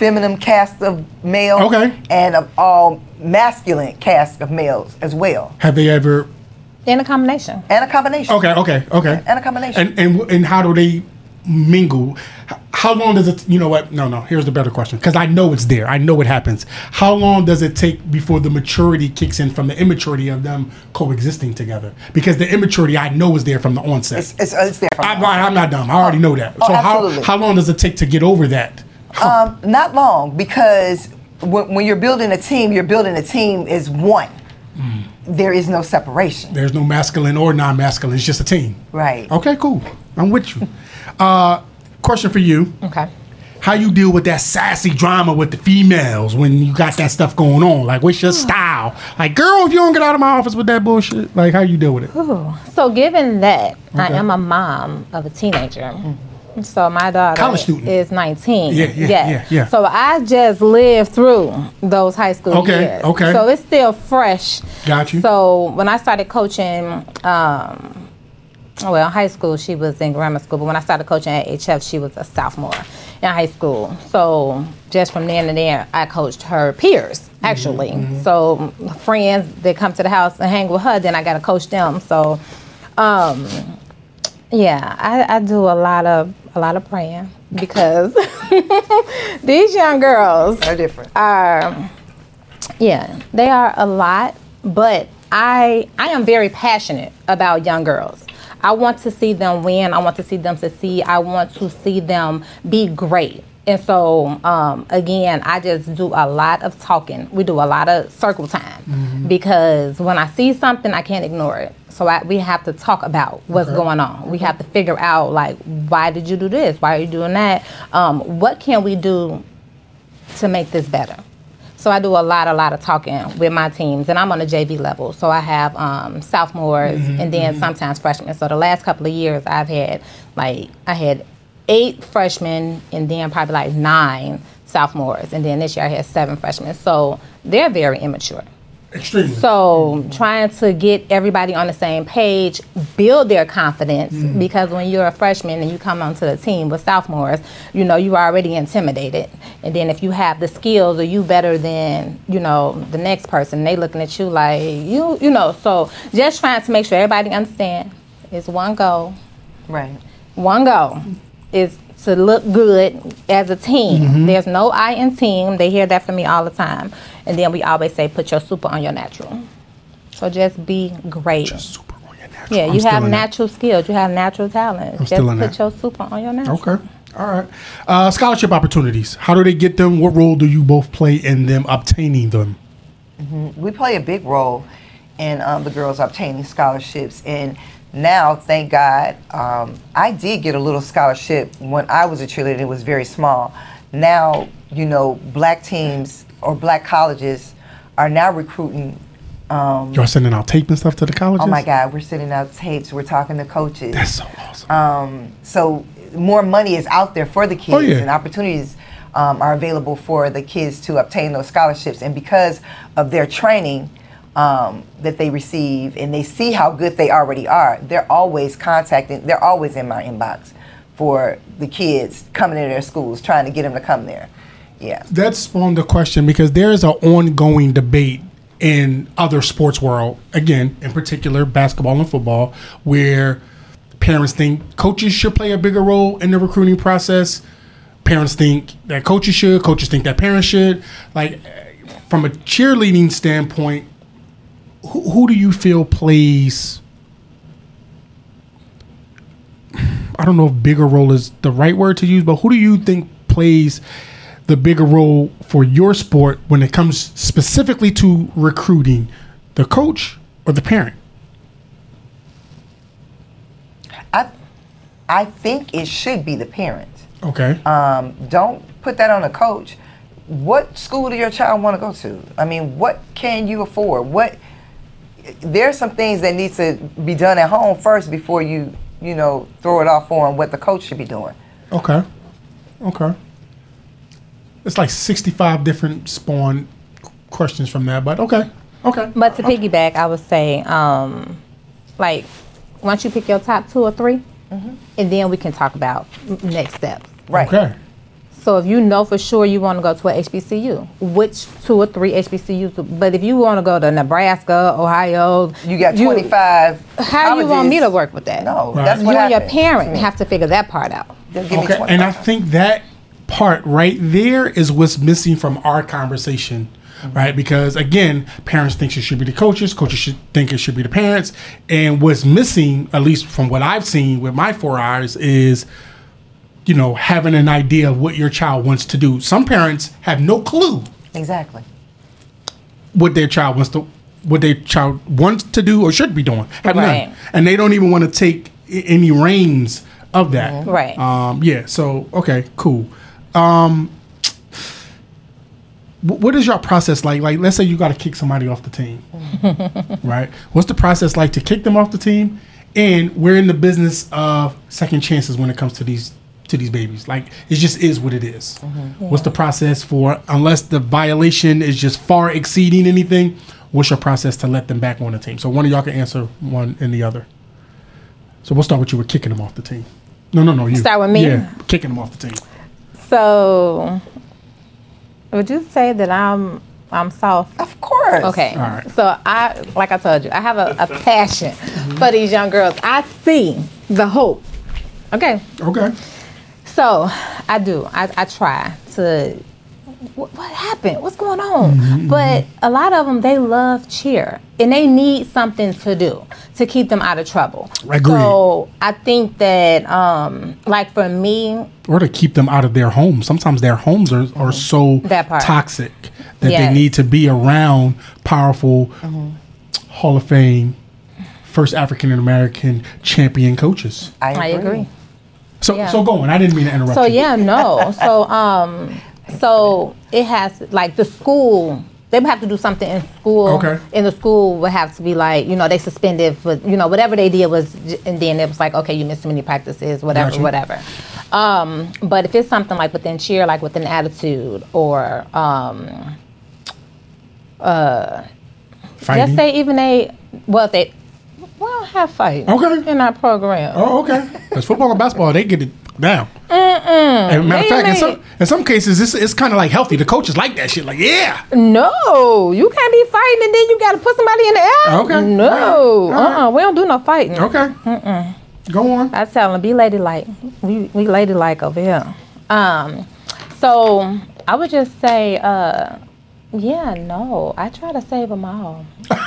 feminine cast of male Okay. and of all masculine cast of males as well, have they ever? in a combination. and a combination. Okay, okay, okay. And a combination. And and and how do they mingle? How long does it? You know what? No, no. Here's the better question because I know it's there. I know it happens. How long does it take before the maturity kicks in from the immaturity of them coexisting together? Because the immaturity I know is there from the onset. It's, it's, it's there from I'm, I'm not dumb. I already oh, know that. Oh, so how how long does it take to get over that? Um, not long because when, when you're building a team, you're building a team as one. Mm. There is no separation. There's no masculine or non-masculine. It's just a team. Right. Okay, cool. I'm with you. Uh, question for you: Okay. How you deal with that sassy drama with the females when you got that stuff going on? Like, what's your style? Like, girl, if you don't get out of my office with that bullshit, like, how you deal with it? So given that I am a mom of a teenager. So my daughter College student. is 19. Yeah, yeah, yeah, yeah. So I just lived through those high school Okay, years. okay. So it's still fresh. Got you. So when I started coaching, um, well, high school, she was in grammar school, but when I started coaching at HF, she was a sophomore in high school. So just from then to there, I coached her peers, actually. So friends that come to the house and hang with her, then I got to coach them. So, um, yeah, I, I do a lot of a lot of praying because these young girls They're different. are yeah they are a lot but i i am very passionate about young girls. I want to see them win. I want to see them succeed. I want to see them be great And so, um, again, I just do a lot of talking. We do a lot of circle time because when I see something, I can't ignore it. So I, we have to talk about what's Okay. going on. We have to figure out like, why did you do this? Why are you doing that? Um, what can we do to make this better? So I do a lot, a lot of talking with my teams, and I'm on a JV level. So I have um, sophomores and then sometimes freshmen. So the last couple of years, I've had like I had eight freshmen and then probably like nine sophomores, and then this year I had seven freshmen. So they're very immature. Extremely. So trying to get everybody on the same page, build their confidence mm-hmm. because when you're a freshman and you come onto the team with sophomores, you know you're already intimidated. And then if you have the skills or you better than you know the next person, they looking at you like you you know. So just trying to make sure everybody understand it's one goal, Right. one goal is to look good as a team. There's no I in team. They hear that from me all the time. And then we always say, put your super on your natural. So just be great. Super on your natural. yeah, I'm you have in that. natural skills. You have natural talent. just still in put that. your super on your natural. Okay. All right. Uh, scholarship opportunities. How do they get them? What role do you both play in them obtaining them? we play a big role in um, the girls obtaining scholarships. And now, thank God, um, I did get a little scholarship when I was a cheerleader. It was very small. Now, you know, black teams or black colleges are now recruiting. Um, You're sending out tape and stuff to the colleges? oh my God, we're sending out tapes. We're talking to coaches. That's so awesome. Um, so more money is out there for the kids, Oh, yeah. and opportunities um, are available for the kids to obtain those scholarships. And because of their training um, that they receive, and they see how good they already are, they're always contacting. They're always in my inbox for the kids coming into their schools, trying to get them to come there. Yeah. that spawned the question because there is an ongoing debate in other sports world again in particular basketball and football where parents think coaches should play a bigger role in the recruiting process parents think that coaches should coaches think that parents should like from a cheerleading standpoint who, who do you feel plays I don't know if bigger role is the right word to use, but who do you think plays the bigger role for your sport when it comes specifically to recruiting? The coach or the parent? I, I think it should be the parent. Okay. Um, don't put that on a coach. What school do your child want to go to? I mean, what can you afford? What there's some things that need to be done at home first before you, you know, throw it off on what the coach should be doing. Okay. Okay. It's like 65 different spawn questions from that, but okay. Okay. But to piggyback, I would say, um, like, once you pick your top two or 3 and then we can talk about next steps. Right. Okay. So if you know for sure you want to go to a HBCU, which two or three HBCUs? But if you want to go to Nebraska, Ohio, You got 25. How do you want me to work with that? No, Right. that's you what and your happened. parent have to figure that part out. Give Okay. 25. And I think that part right there is what's missing from our conversation. Mm-hmm. Right, because again, parents think it should be the coaches, coaches should think it should be the parents, and what's missing, at least from what I've seen with my four eyes, is you know having an idea of what your child wants to do. Some parents have no clue exactly. what their child wants to what their child wants to do or should be doing. Have Right. none, and they don't even want to take any reins of that. Right. Um, yeah. So okay, cool. Um, what is your process like? Like, let's say you got to kick somebody off the team, right? What's the process like to kick them off the team? And we're in the business of second chances when it comes to these to these babies. Like, it just is what it is. Mm-hmm. What's the process for? Unless the violation is just far exceeding anything, what's your process to let them back on the team? So one of y'all can answer one and the other. So we'll start with you with kicking them off the team. No, no, no. You Start with me? Yeah, kicking them off the team. So, would you say that I'm I'm soft? Of course. Okay. All right. So I, like I told you, I have a, a passion mm-hmm. for these young girls. I see the hope. Okay. Okay. So I do. I, I try to what, what happened? What's going on? Mm-hmm, mm-hmm. But a lot of them, they love cheer and they need something to do to keep them out of trouble. Agreed. So I think that, um, like for me, or to keep them out of their homes. Sometimes their homes are, are so That toxic that Yes. they need to be around powerful mm-hmm. Hall of Fame, first African American champion coaches. I I agree. So Yeah. so go on. I didn't mean to interrupt So you. yeah, no. So um, so it has like the school. They would have to do something in school. Okay. And the school would have to be like, you know, they suspended for, you know, whatever they did was, and then it was like, okay, you missed too many practices, whatever, Gotcha. whatever. Um, but if it's something like within cheer, like with an attitude, or um, Fighting. just say even they, well, if they, we don't have fighting Okay. in our program. Oh, okay. Because football and basketball, they get it down. And matter of fact, in some in some cases, it's, it's kind of like healthy. The coaches like that shit. Like, yeah, No, you can't be fighting and then you got to put somebody in the air. Okay. No, All right. uh-uh, we don't do no fighting. okay. Go on. I tell them be ladylike. We we ladylike over here. Um, so I would just say, uh, yeah, no. I try to save them all.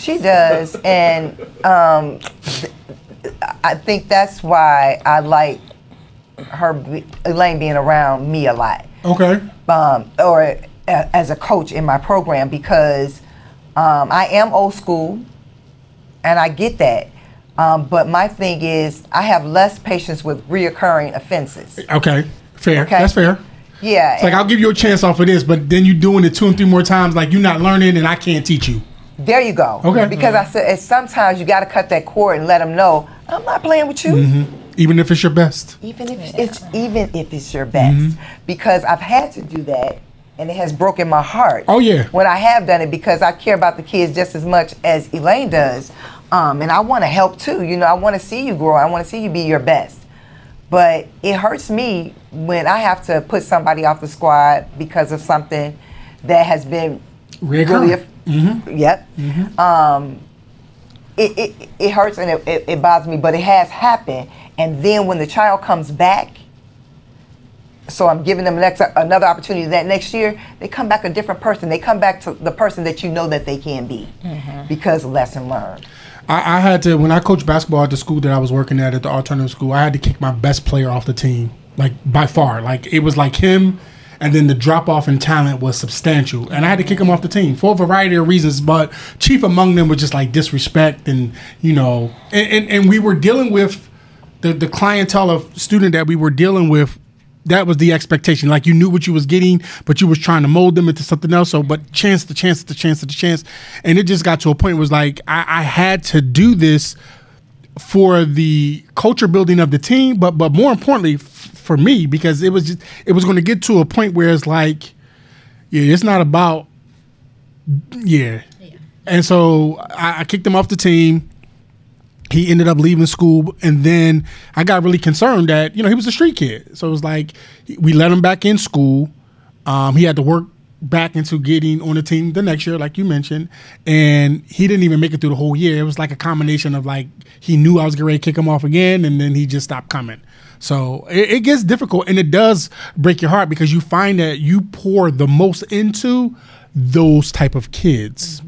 She does, and um, th- I think that's why I like her, be- Elayne, being around me a lot, Okay. um, or a, as a coach in my program because um, I am old school, and I get that. Um, but my thing is, I have less patience with reoccurring offenses. Okay. Fair. Okay. That's fair. Yeah, It's like I'll give you a chance off of this, but then you're doing it two and three more times, like you're not learning, and I can't teach you. There you go. Okay. Because I said it's sometimes you got to cut that cord and let them know I'm not playing with you, Mm-hmm. Even if it's your best. even if it's even if it's your best. Mm-hmm. Because I've had to do that, and it has broken my heart. Oh, yeah. When I have done it, because I care about the kids just as much as Elayne does, um, and I want to help too. You know, I want to see you grow. I want to see you be your best. But it hurts me when I have to put somebody off the squad because of something that has been really. Reoccurring. Mm-hmm. Yep. Um, it, it, it hurts and it, it, it bothers me, but it has happened. And then when the child comes back, so I'm giving them next, another opportunity that next year, they come back a different person. They come back to the person that you know that they can be because lesson learned. I, I had to when I coached basketball at the school that I was working at at the alternative school. I had to kick my best player off the team, like by far. Like it was like him, and then the drop off in talent was substantial, and I had to kick him off the team for a variety of reasons. But chief among them was just like disrespect, and you know, and and, and we were dealing with the the clientele of student that we were dealing with. That was the expectation. Like you knew what you was getting, but you was trying to mold them into something else. So, but chance to chance to chance to chance, and it just got to a point was like I, I had to do this for the culture building of the team, but but more importantly for me because it was just it was going to get to a point where it's like, yeah, it's not about, yeah, and so I, I kicked him off the team. He ended up leaving school, and then I got really concerned that you know he was a street kid. So it was like we let him back in school. Um, he had to work back into getting on the team the next year, like you mentioned, and he didn't even make it through the whole year. It was like a combination of like he knew I was ready to kick him off again, and then he just stopped coming. So it, it gets difficult, and it does break your heart because you find that you pour the most into those type of kids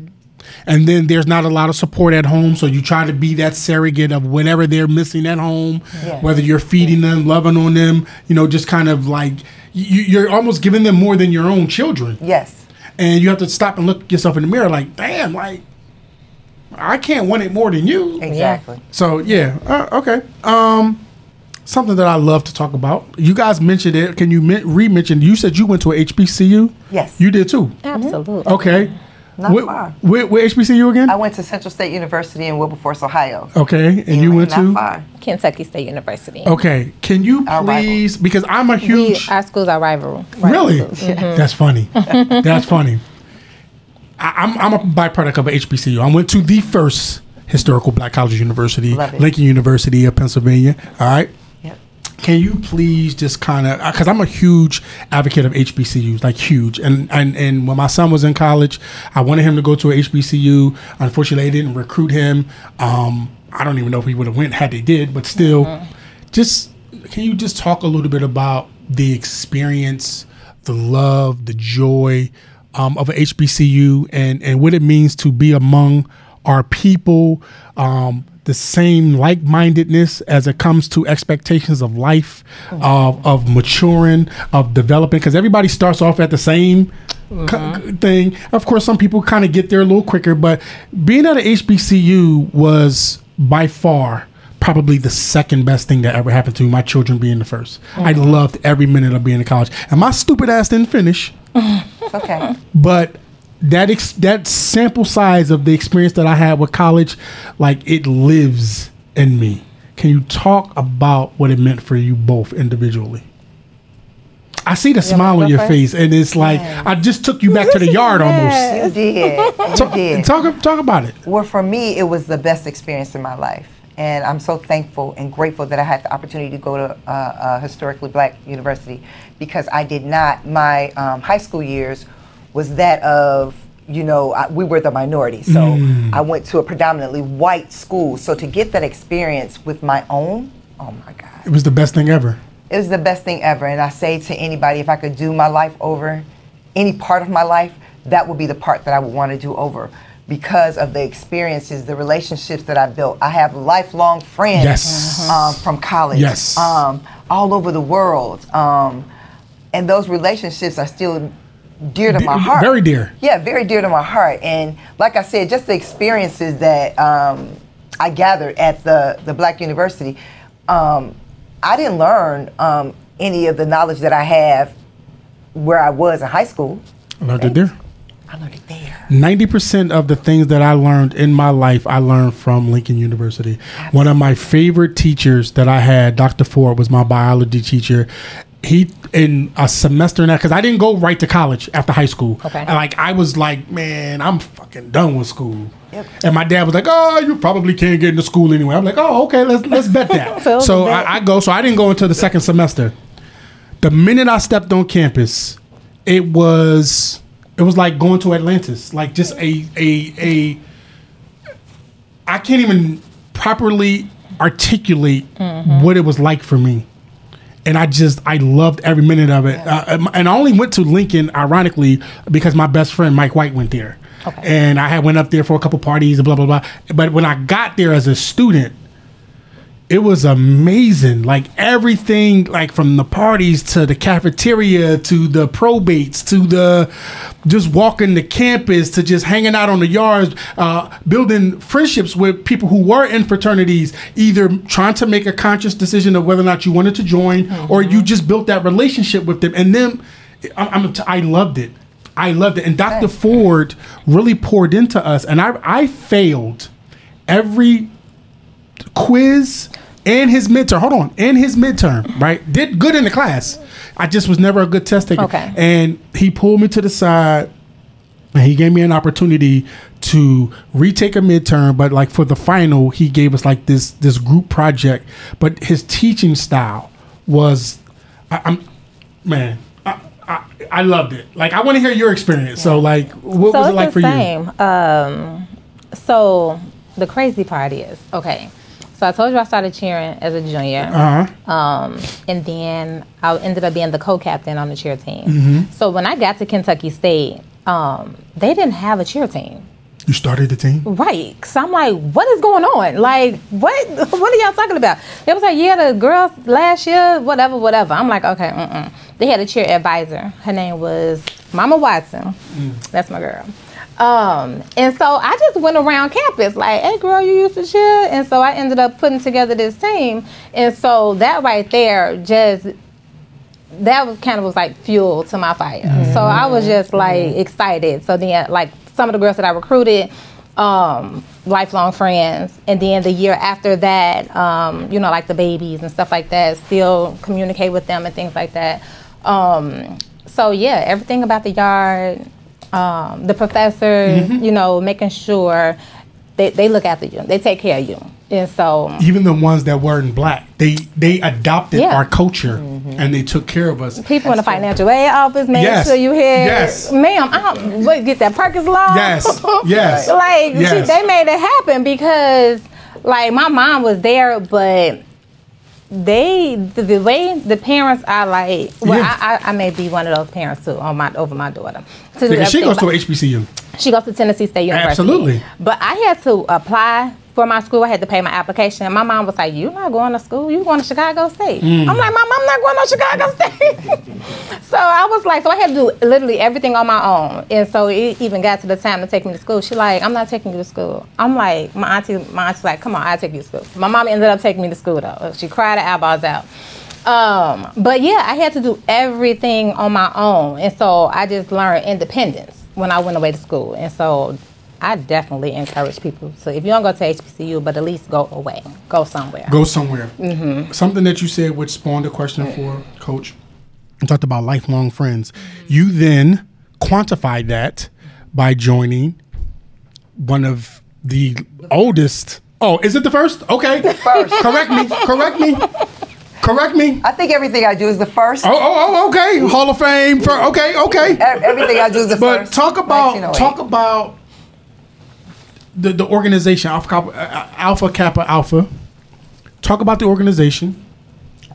and then there's not a lot of support at home so you try to be that surrogate of whatever they're missing at home Yeah. whether you're feeding them loving on them you know just kind of like you, you're almost giving them more than your own children Yes. and you have to stop and look yourself in the mirror like damn like i can't want it more than you Exactly. so yeah uh, okay um something that i love to talk about you guys mentioned it can you men- re-mention you said you went to a hbcu Yes. you did too Absolutely. Mm-hmm. okay Not where, far. where, where hbcu again I went to Central State University in Wilberforce, Ohio. Okay, and you went Not to far. Kentucky State University. Okay, can you Our rival. please because I'm a We, huge our schools are rival. really. rival mm-hmm. schools. That's funny. That's funny. I, I'm I'm a byproduct of a HBCU. I went to the first historical Black College University, Lincoln University of Pennsylvania. All right. Can you please just kind of because I'm a huge advocate of HBCUs, like huge, and and and when my son was in college, I wanted him to go to a HBCU. Unfortunately, they didn't recruit him. Um, I don't even know if he would have went had they did, but still, just can you just talk a little bit about the experience, the love, the joy um, of a HBCU, and and what it means to be among our people. Um, the same like-mindedness as it comes to expectations of life, oh. of, of maturing, of developing. Because everybody starts off at the same co- uh-huh. thing. Of course, some people kind of get there a little quicker, but being at a HBCU was by far probably the second best thing that ever happened to me. My children being the 1st I uh-huh. loved every minute of being in college, and my stupid ass didn't finish Okay. but that ex- that sample size of the experience that I had with college, like it lives in me. Can you talk about what it meant for you both individually? I see the smile on your first? face, and it's like I just took you back to the yard almost. You did. You Talk, did. talk talk about it. Well, for me, it was the best experience in my life. And I'm so thankful and grateful that I had the opportunity to go to uh, a historically black university because I did not, my um, high school years was that of, you know, I, we were the minority. So I went to a predominantly white school. So to get that experience with my own, oh my God It was the best thing ever. it was the best thing ever. And I say to anybody, if I could do my life over, any part of my life, that would be the part that I would want to do over because of the experiences, the relationships that I built. I have lifelong friends Yes. um, from college, Yes. um, all over the world. Um, and those relationships are still dear to my heart. very dear. Yeah, very dear to my heart. And like I said, just the experiences that um, I gathered at the, the Black University, um, I didn't learn um, any of the knowledge that I have where I was in high school. I learned it there. I learned it there. Ninety percent of the things that I learned in my life, I learned from Lincoln University. One of my favorite teachers that I had, Dr. Ford, was my biology teacher. He in a semester now because I didn't go right to college after high school. Okay. And, like I was like, man, I'm fucking done with school. Yep. And my dad was like, "Oh, you probably can't get into school anyway." I'm like, "Oh, okay, let's let's bet that." So so. I, I go. So I didn't go until the second semester. The minute I stepped on campus, it was it was like going to Atlantis, like just a a a. I can't even properly articulate mm-hmm. what it was like for me, and I just I loved every minute of it. Uh, and- I only went to Lincoln, ironically, because my best friend Mike White went there, Okay. and I had went up there for a couple parties and blah blah blah. But when I got there as a student, it was amazing. Like everything, like from the parties to the cafeteria to the probates to the just walking the campus to just hanging out on the yards, uh, building friendships with people who were in fraternities, either trying to make a conscious decision of whether or not you wanted to join or you just built that relationship with them. And then I'm, I'm I loved it. I loved it. And Dr. Ford really poured into us. And I, I failed every quiz and his midterm. Hold on, and his midterm, right? Did good in the class. I just was never a good test taker. Okay. And he pulled me to the side and he gave me an opportunity to retake a midterm, but like for the final, he gave us like this this group project. But his teaching style was, I, I'm, man, I, I, I loved it. Like I want to hear your experience. So like, what so was it like for you? same. Um, so the crazy part is, okay. So I told you I started cheering as a junior, Uh huh. um, and then I ended up being the co-captain on the cheer team. Mm-hmm. So when I got to Kentucky State, um, they didn't have a cheer team. You started the team. Right. So I'm like, what is going on? Like, what what are y'all talking about? They was like, yeah, the girls last year, whatever, whatever. I'm like, okay, mm-mm. They had a cheer advisor. Her name was Mama Watson. That's my girl. Um, and so I just went around campus like, hey girl, you used to cheer. And so I ended up putting together this team. And so that right there just that was kind of was like fuel to my fire. So I was just like excited. So then like some of the girls that I recruited, um, lifelong friends, and then the year after that, um, you know, like the babies and stuff like that, still communicate with them and things like that. Um, so yeah, everything about the yard, um, the professors, you know, making sure they, they look after you, they take care of you, and so even the ones that weren't black, they they adopted Yeah. our culture and they took care of us. people in the financial aid office make Yes. sure you here. Yes. Ma'am, I don't what, get that Perkins law. Yes. Yes. like Yes. she, they made it happen because like my mom was there, but they the, the way the parents are like well Yeah. I, I, I may be one of those parents too on my over my daughter Because she goes to HBCU. she goes to Tennessee State University. Absolutely. But I had to apply for my school. I had to pay my application. And my mom was like, "You're not going to school. You're going to Chicago State." Mm. I'm like, "Mom, I'm not going to Chicago State." so I was like, so I had to do literally everything on my own. And so it even got to the time to take me to school. She like, "I'm not taking you to school." I'm like, my auntie, my auntie's like, "Come on, I'll take you to school." My mom ended up taking me to school though. She cried her eyeballs out. Um, but yeah, I had to do everything on my own, and so I just learned independence when I went away to school. And so I definitely encourage people. So if you don't go to HBCU, but at least go away, go somewhere. Go somewhere. Mm-hmm. Something that you said which spawned a question for Coach. You talked about lifelong friends. Mm-hmm. You then quantified that by joining one of the oldest. Oh, is it the first? Okay. First. Correct me. Correct me. Correct me. I think everything I do is the first. Oh, oh, oh, okay. Hall of Fame. For, okay, okay. Everything I do is the But first. talk about talk oh about the the organization Alpha Kappa, uh, Alpha Kappa Alpha. Talk about the organization.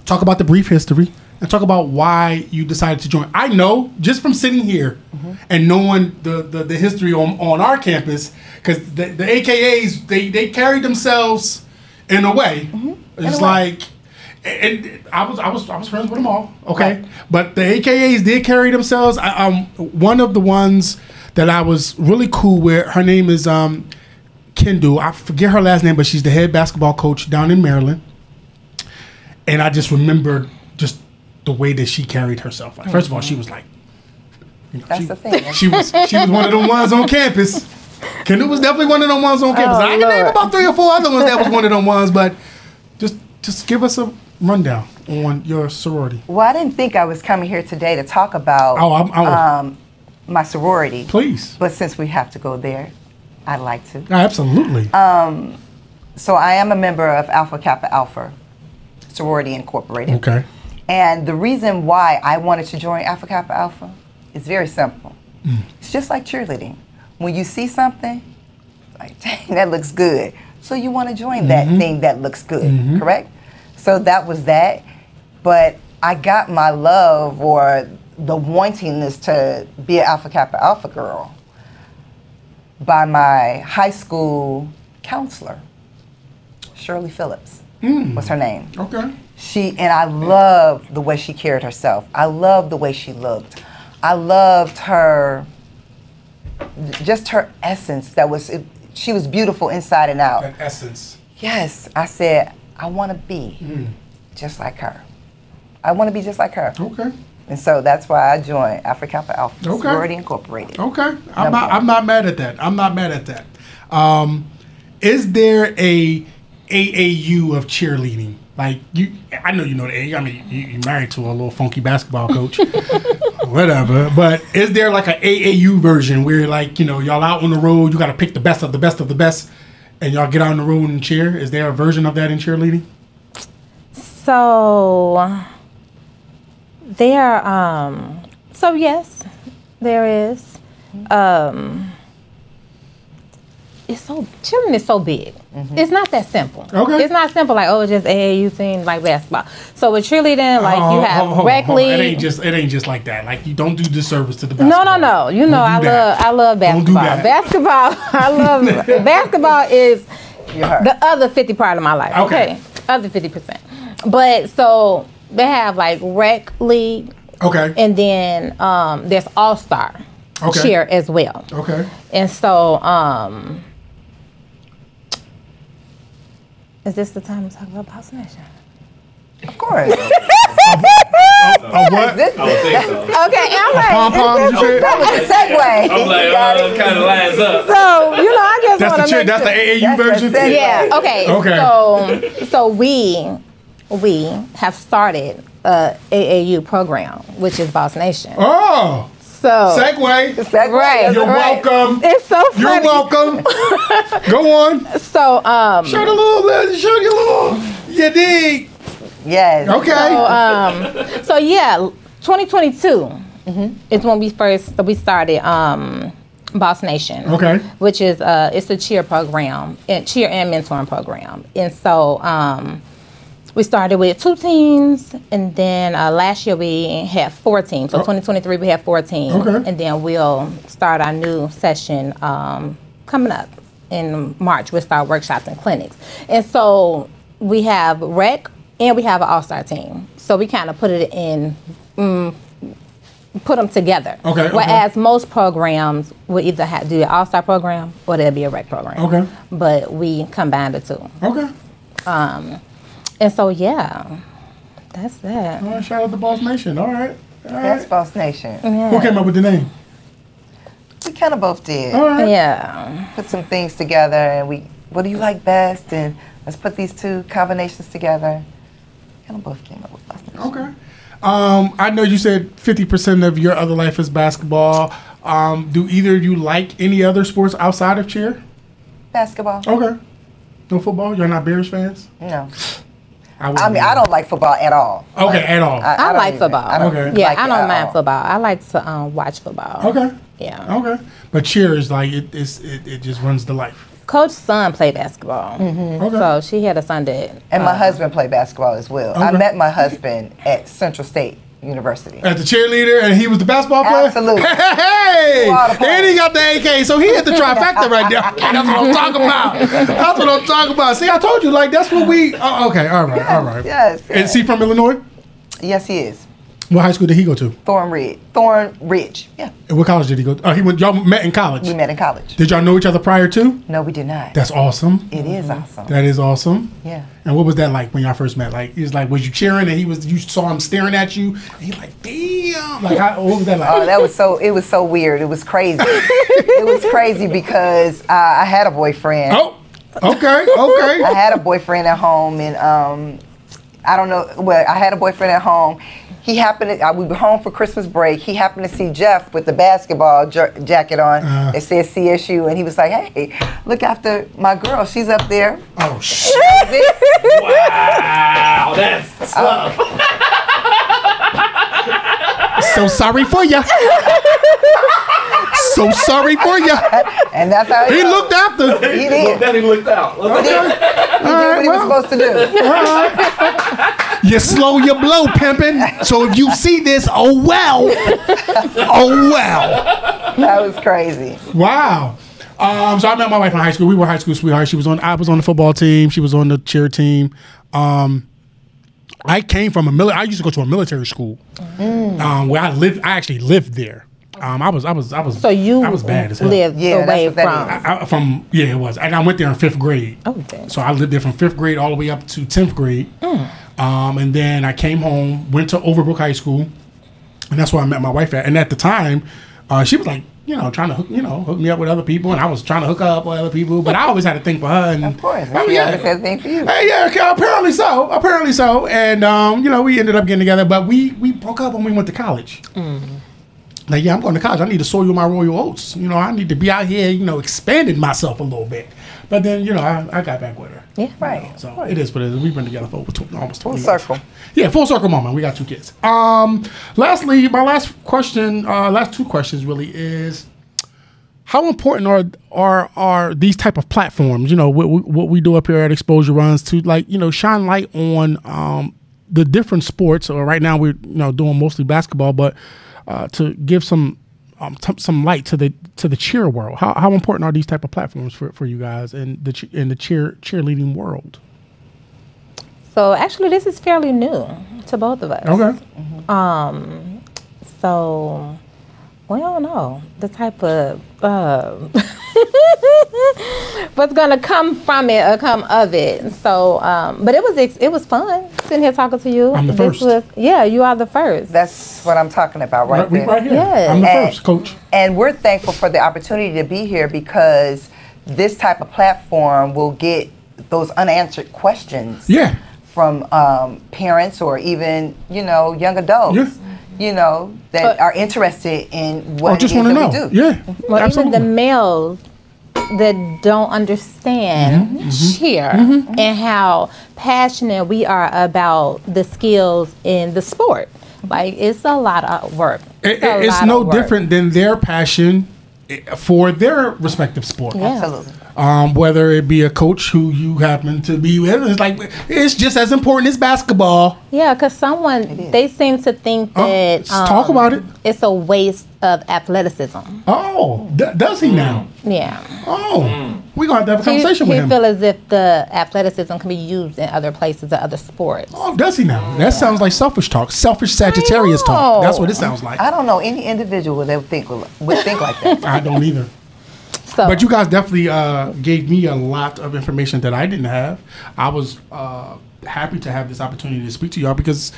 Talk about the brief history, and talk about why you decided to join. I know just from sitting here Mm-hmm. and knowing the, the, the history on, on our campus, because the, the AKAs they they carry themselves in a way. It's Mm-hmm. way. like. And I was I was I was friends with them all. Okay, Right. but the AKAs did carry themselves. I, um, one of the ones that I was really cool with. Her name is um, Kendall. I forget her last name, but she's the head basketball coach down in Maryland. And I just remember just the way that she carried herself. Like, first of all, she was like, you know, That's she, the thing. She was she was one of the ones on campus. Kendall was definitely one of them ones on campus. Oh, I can name about three or four other ones that was one of them ones, but just just give us a rundown on your sorority, Well, I didn't think I was coming here today to talk about Oh, I'm- I- um, my sorority. please. But since we have to go there, I'd like to. Absolutely. Um, so I am a member of Alpha Kappa Alpha Sorority Incorporated. okay. And the reason why I wanted to join Alpha Kappa Alpha is very simple. Mm. It's just like cheerleading. When you see something, like, dang, that looks good. So you want to join that mm-hmm. thing that looks good, mm-hmm. correct? So that was that. But I got my love or the wantingness to be an Alpha Kappa Alpha girl by my high school counselor, Shirley Phillips hmm. was her name. Okay. She and I loved the way she carried herself. I loved the way she looked. I loved her, just her essence. That was it, she was beautiful inside and out. That essence. Yes, I said I want to be hmm. just like her. I want to be just like her. Okay. And so that's why I joined Alpha Kappa Alpha Okay. Sorority Incorporated. Okay. I'm Number not. one. I'm not mad at that. I'm not mad at that. Um, is there a AAU of cheerleading? Like you, I know you know the I mean, you, you're married to a little funky basketball coach, whatever. But is there like an AAU version where like you know y'all out on the road, you got to pick the best of the best of the best, and y'all get out on the road and cheer? Is there a version of that in cheerleading? So there, um, so yes, there is. Um, it's so children is so big. It's not that simple. Okay. It's not simple like oh, it's just AAU team like basketball. So with cheerleading, like Oh, you have hold- hold- rec hold on. It ain't just. It ain't just like that. Like you don't do disservice to the No, basketball. no, no. no. You know, Don't I that. love, I love Don't do basketball. that. Basketball, I love basketball is the other fifty part of my life. Okay. Okay, other fifty percent. But so they have like rec league, Okay. and then um, there's all star Okay. cheer as well. okay. And so, um, is this the time to talk about Boss Nation? Of course. A what? This- I would think so. Okay, I'm like, Pom pom. You said. that was a segue. I'm like, You got it. kind of lines up. so you know, I just That's want the to cheer. make That's the AAU That's version. segue. Yeah. Okay. Okay. So, so we we have started a AAU program, which is Boss Nation. Oh, So segue. Segue. right, You're right. welcome. It's so funny. You're welcome. Go on. So um, Show the little, show your little. You dig? Yes. Okay. so um, so yeah, 2022 mm-hmm. is when we first we started um, Boss Nation. Okay. which is uh, it's a cheer program, and cheer and mentoring program. And so um, we started with two teams, and then uh, last year we had four teams. So 2023 we have four teams, Okay. and then we'll start our new session um, coming up in March. We'll start workshops and clinics, and so we have rec and we have an all star team. So we kind of put it in. Mm, Put them together. Okay, okay. Whereas most programs will either have do an all star program or there'll be a rec program. Okay. But we combine the two. Okay. And so yeah, that's that. All right, shout out to Boss Nation. All right. All That's right. Boss Nation. Who came up with the name? We kind of both did. All right. Yeah. Put some things together, and we. What do you like best? And let's put these two combinations together. Kind of both came up with Boss Nation. Okay. Um, I know you said 50% of your other life is basketball. Um, do either of you like any other sports outside of cheer? Basketball. Okay. No football? You're not Bears fans? No. I, I mean, I don't like football at all. Okay, at all. I, don't like even- football. I don't Okay. Yeah, like I don't mind all. football. I like to um, watch football. Okay. Yeah. Okay. But cheer is like, it, it's, it, it just runs the life. Coach's son played basketball, Okay. so she had a son that. And my uh, husband played basketball as well. I met my husband at Central State University. As the cheerleader, and he was the basketball player? Absolutely. Hey! And he got the AK, so he hit the trifecta right there. That's what I'm talking about. That's what I'm talking about. See, I told you, like, that's what we. Oh, okay, all right, all right. Yes, yes. Is he from Illinois? Yes, he is. What high school did he go to? Thornridge. Thorn Ridge. Yeah. And what college did he go to? Oh, he went, y'all met in college. We met in college. Did y'all know each other prior to? No, we did not. That's awesome. it is awesome. That is awesome. Yeah. And what was that like when y'all first met? Like, he was like, was you cheering and he was, you saw him staring at you? And he like, damn. Like, how, what was that like? Oh, that was so. It was so weird. It was crazy. it was crazy because uh, I had a boyfriend. oh, okay, okay. I had a boyfriend at home, and um, I don't know. Well, I had a boyfriend at home. He happened. To, uh, we were home for Christmas break. He happened to see Jeff with the basketball jer- jacket on. Uh. It said CSU, and he was like, "Hey, look after my girl. She's up there." Oh, shit. Wow, that's tough. So sorry for ya. so sorry for ya. And that's how He goes. looked after. He Well, did. then he looked out. He did what he was well. supposed to do. You slow your blow, pimping. So if you see this, oh well. Oh well. That was crazy. Wow. Um, so I met my wife in high school. We were high school sweethearts. She was on. I was on the football team. She was on the cheer team. Um, I came from a military. I used to go to a military school, um, where I lived. I actually lived there. Um, I was. I was. I was. So you I was bad as hell. lived Yeah, away from. I, I- from yeah, it was, and I went there in fifth grade. Okay. So I lived there from fifth grade all the way up to tenth grade, um, and then I came home, went to Overbrook High School, and that's where I met my wife at. And at the time, uh, she was like, you know, trying to hook, you know, hook me up with other people, and I was trying to hook up with other people, but I always had a thing for her. And, Of course. Yeah. always thing for you. Hey, yeah, apparently so. Apparently so. And um, you know, we ended up getting together, but we we broke up when we went to college. Like, yeah, I'm going to college. I need to soil my royal oats. You know, I need to be out here, you know, expanding myself a little bit. But then, you know, I, I got back with her. Yeah. Right. So it is what it is. We've been together for over tw- almost 20 Full years. circle. Yeah, full circle moment. We got two kids. Um, lastly, my last question, uh, last two questions really is how important are are are these type of platforms? You know, what, we- what we do up here at Xposure Runs to like you know shine light on um, the different sports. Or right now we're you know doing mostly basketball, but uh, to give some um, t- some light to the to the cheer world. How, how important are these type of platforms for, for you guys in the in the cheer cheerleading world? So actually, this is fairly new to both of us. Okay. Um. So, we don't know the type of uh, what's gonna come from it or come of it. So, um, but it was it was fun sitting here talking to you. I'm the This first. was- yeah, you are the first. That's what I'm talking about right, Right, we there. right here. Yeah. I'm the And- first coach. And we're thankful for the opportunity to be here because this type of platform will get those unanswered questions Yeah. from um, parents or even, you know, young adults, Yeah. you know, that But- are interested in what I just is want to that know. we do. Yeah. Well, absolutely. even the males that don't understand Mm-hmm. cheer and how passionate we are about the skills in the sport. Like it's a lot of work. It- a it- it's no work. different than their passion for their respective sport. Yeah. Absolutely. Um, whether it be a coach who you happen to be with, it's like it's just as important as basketball. Yeah, because someone they seem to think Oh, that let's talk um, about it. It's a waste of athleticism. Oh, d- does he now? Yeah, Oh, we're gonna have to have a conversation he with him. feel as if the athleticism can be used in other places, or other sports. Oh, does he now? That sounds like selfish talk, selfish Sagittarius talk. That's what it sounds like. I don't know any individual that would think would think like that. I don't either. So, But you guys definitely uh, gave me a lot of information that I didn't have. I was uh, happy to have this opportunity to speak to y'all because,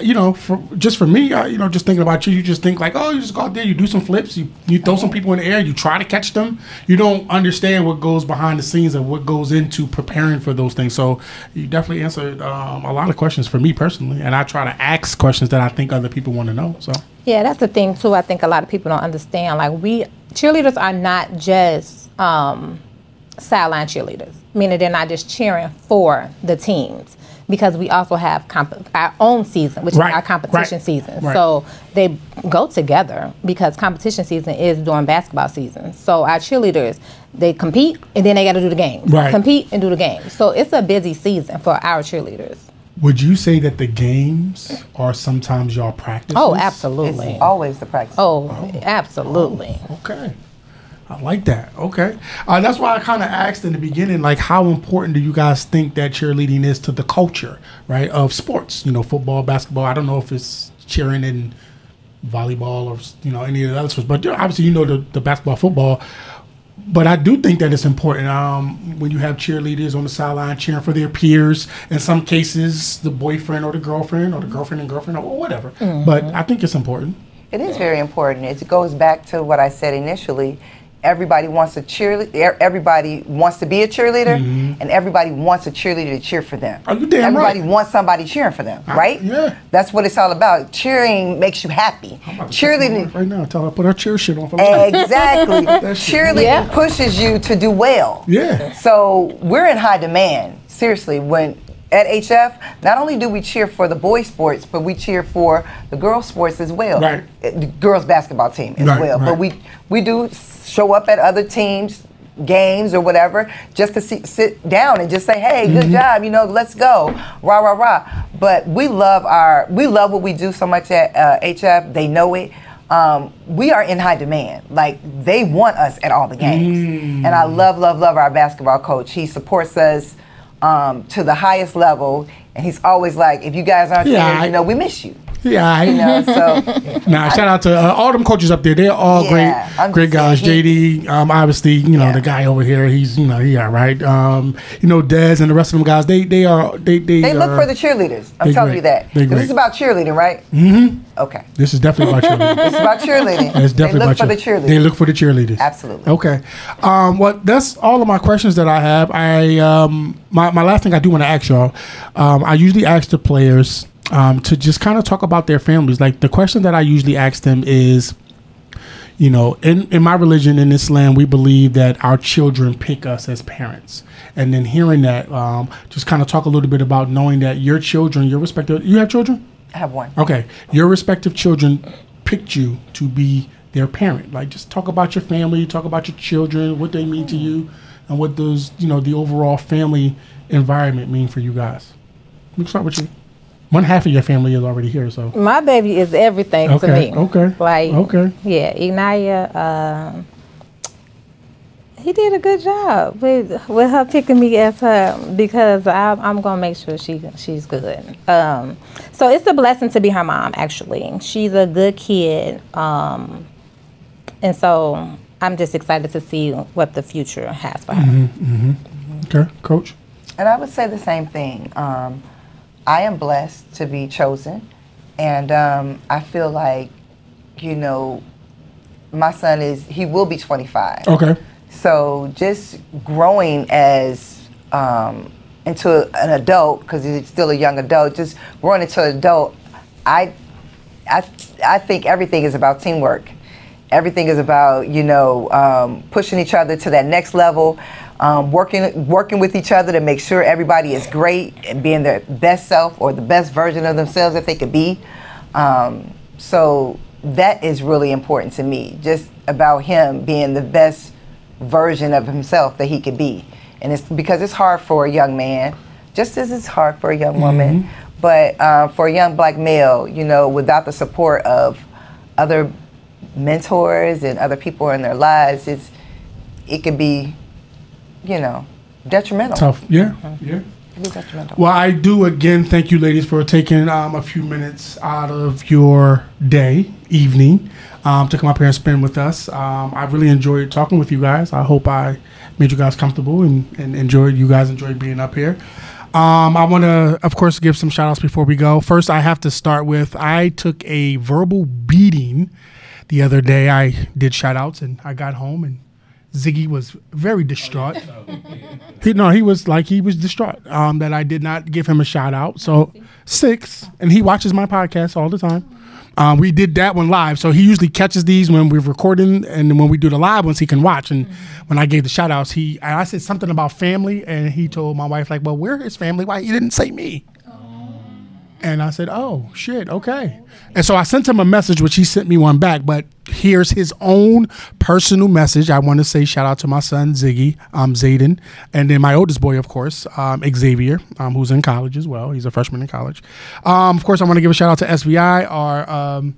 you know, for, just for me, uh, you know, just thinking about you, you just think like, oh, you just go out there, you do some flips, you, you throw some people in the air, you try to catch them. You don't understand what goes behind the scenes and what goes into preparing for those things. So you definitely answered um, a lot of questions for me personally, and I try to ask questions that I think other people want to know. So Yeah, that's the thing too. I think a lot of people don't understand. Like we cheerleaders are not just um, sideline cheerleaders, meaning they're not just cheering for the teams. Because we also have comp- our own season, which Right, is our competition right, season. right. So they go together because competition season is during basketball season. So our cheerleaders, they compete and then they got to do the games. Right. Compete and do the games. So it's a busy season for our cheerleaders. would you say that the games are sometimes y'all practice? Oh, absolutely. It's always the practice. Oh, absolutely. Oh, okay. I like that. Okay. Uh, that's why I kind of asked in the beginning, like, how important do you guys think that cheerleading is to the culture, right, of sports? You know, football, basketball. I don't know if it's cheering in volleyball or, you know, any of the other sports, but obviously you know the, the basketball, football. But I do think that it's important um, when you have cheerleaders on the sideline cheering for their peers. In some cases, the boyfriend or the girlfriend or the girlfriend and girlfriend or whatever. But I think it's important. It is very important. It goes back to what I said initially. Everybody wants a cheerleader. Everybody wants to be a cheerleader, mm-hmm. and everybody wants a cheerleader to cheer for them. Are you damn everybody right. wants somebody cheering for them, right? yeah. That's what it's all about. Cheering makes you happy. I'm about to Cheerleading, right now. Tell her put her cheer shit on exactly. Cheerleading Yeah. pushes you to do well. Yeah. So we're in high demand. Seriously, when at HF, not only do we cheer for the boys' sports, but we cheer for the girls' sports as well. Right. Uh, The girls' basketball team as Right, well. right. But we we do show up at other teams games or whatever just to see, sit down and just say hey good Mm-hmm. job you know let's go rah rah rah but we love our we love what we do so much at uh, hf they know it um, we are in high demand like they want us at all the games Mm. and i love love love our basketball coach he supports us um, to the highest level and he's always like if you guys aren't Yeah, there I- you know we miss you Yeah, I you know so Nah, shout out to uh, all them coaches up there. They're all Yeah, great, I'm great guys. saying JD, um, obviously, you know Yeah. the guy over here. He's you know he all right. Um, you know Dez and the rest of them guys. They they are they they. They look are- for the cheerleaders. I'm telling great. you that. They 'Cause great. This is about cheerleading, right? Mm-hmm. Okay. This is definitely about cheerleading. It's about cheerleading. It's definitely they look about for the cheerleaders. They look for the cheerleaders. Absolutely. Okay. Um, well, that's all of my questions that I have. I um, my my last thing I do want to ask y'all. Um, I usually ask the players um, to just kind of talk about their families. Like the question that I usually ask them is, you know, in, in my religion in Islam, we believe that our children pick us as parents. And then hearing that, um, just kind of talk a little bit about knowing that your children, your respective, you have children? I have one. Okay, your respective children picked you to be their parent. Like, just talk about your family, talk about your children, what they mean to you, and what does, you know, the overall family environment mean for you guys. We start with you. One half of your family is already here, so My baby is everything Okay, to me. okay, Like okay. Yeah, Ignaya, um, he did a good job with with her picking me as her because I, I'm gonna make sure she she's good. Um, so it's a blessing to be her mom. Actually, she's a good kid, um, and so I'm just excited to see what the future has for her. okay, coach. And I would say the same thing. Um, I am blessed to be chosen, and um, I feel like, you know, my son is he will be 25. Okay, So just growing as um, into an adult, because he's still a young adult, just growing into an adult, I, I, I think everything is about teamwork. Everything is about you know um, pushing each other to that next level, um, working working with each other to make sure everybody is great and being their best self or the best version of themselves that they could be. Um, so that is really important to me. Just about him being the best version of himself that he could be. And it's because it's hard for a young man, just as it's hard for a young woman, but uh, for a young black male, you know, without the support of other mentors and other people in their lives, it's it could be, you know, detrimental. Tough. Yeah. Yeah. Be detrimental. Well, I do again thank you, ladies, for taking um, a few minutes out of your day, evening, um, to come up here and spend with us. Um, I really enjoyed talking with you guys. I hope I made you guys comfortable and, and enjoyed you guys enjoyed being up here. Um, I want to, of course, give some shout outs before we go. First, I have to start with I took a verbal beating the other day. I did shout outs and I got home and Ziggy was very distraught. He no, he was like he was distraught um, that I did not give him a shout out. So six, and he watches my podcast all the time. Um, we did that one live, so he usually catches these when we're recording, and when we do the live ones, he can watch. And when I gave the shout outs, he I said something about family, and he told my wife like, "Well, where is family? Why you didn't say me?" And I said, "Oh shit, okay." And so I sent him a message, which he sent me one back. But here's his own personal message. I want to say shout out to my son Ziggy, um, Zayden, and then my oldest boy, of course, um, Xavier, um, who's in college as well. He's a freshman in college. Um, of course, I want to give a shout out to SVI, our um,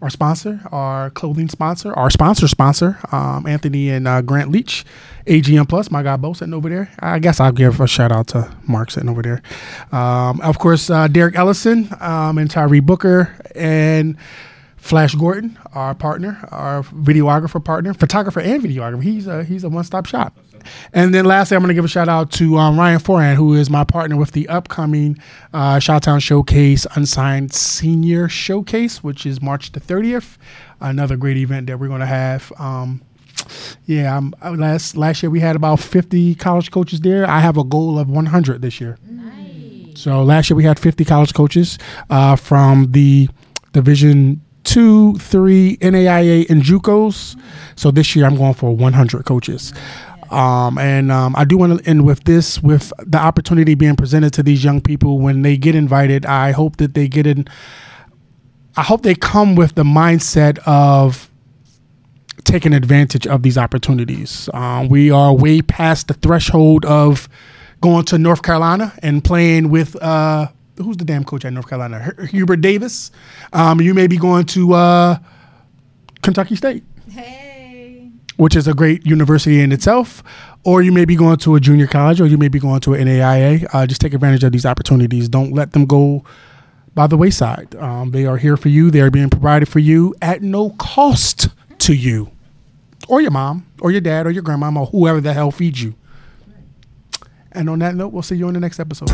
our sponsor, our clothing sponsor, our sponsor sponsor, um, Anthony and uh, Grant Leach, AGM Plus, my guy Bo sitting over there. I guess I'll give a shout out to Mark sitting over there. Um, of course, uh, Derek Ellison um, and Tyree Booker and Flash Gordon, our partner, our videographer partner, photographer and videographer. He's a he's a one stop shop. And then lastly, I'm going to give a shout out to um, Ryan Foran, who is my partner with the upcoming uh, Shottown Showcase Unsigned Senior Showcase, which is March the 30th. Another great event that we're going to have. Um, yeah, um, uh, last last year we had about 50 college coaches there. I have a goal of 100 this year. Nice. So last year we had 50 college coaches uh, from the Division two, three, NAIA, and JUCOs. So this year I'm going for 100 coaches. Um, and um, I do want to end with this with the opportunity being presented to these young people when they get invited. I hope that they get in. I hope they come with the mindset of taking advantage of these opportunities. Um, we are way past the threshold of going to North Carolina and playing with uh, who's the damn coach at North Carolina? Hu- Hubert Davis. Um, you may be going to uh, Kentucky State Hey. which is a great university in itself, or you may be going to a junior college, or you may be going to an NAIA. Uh, just take advantage of these opportunities. Don't let them go by the wayside. Um, they are here for you. They are being provided for you at no cost to you, or your mom, or your dad, or your grandmama, or whoever the hell feeds you. And on that note, we'll see you on the next episode.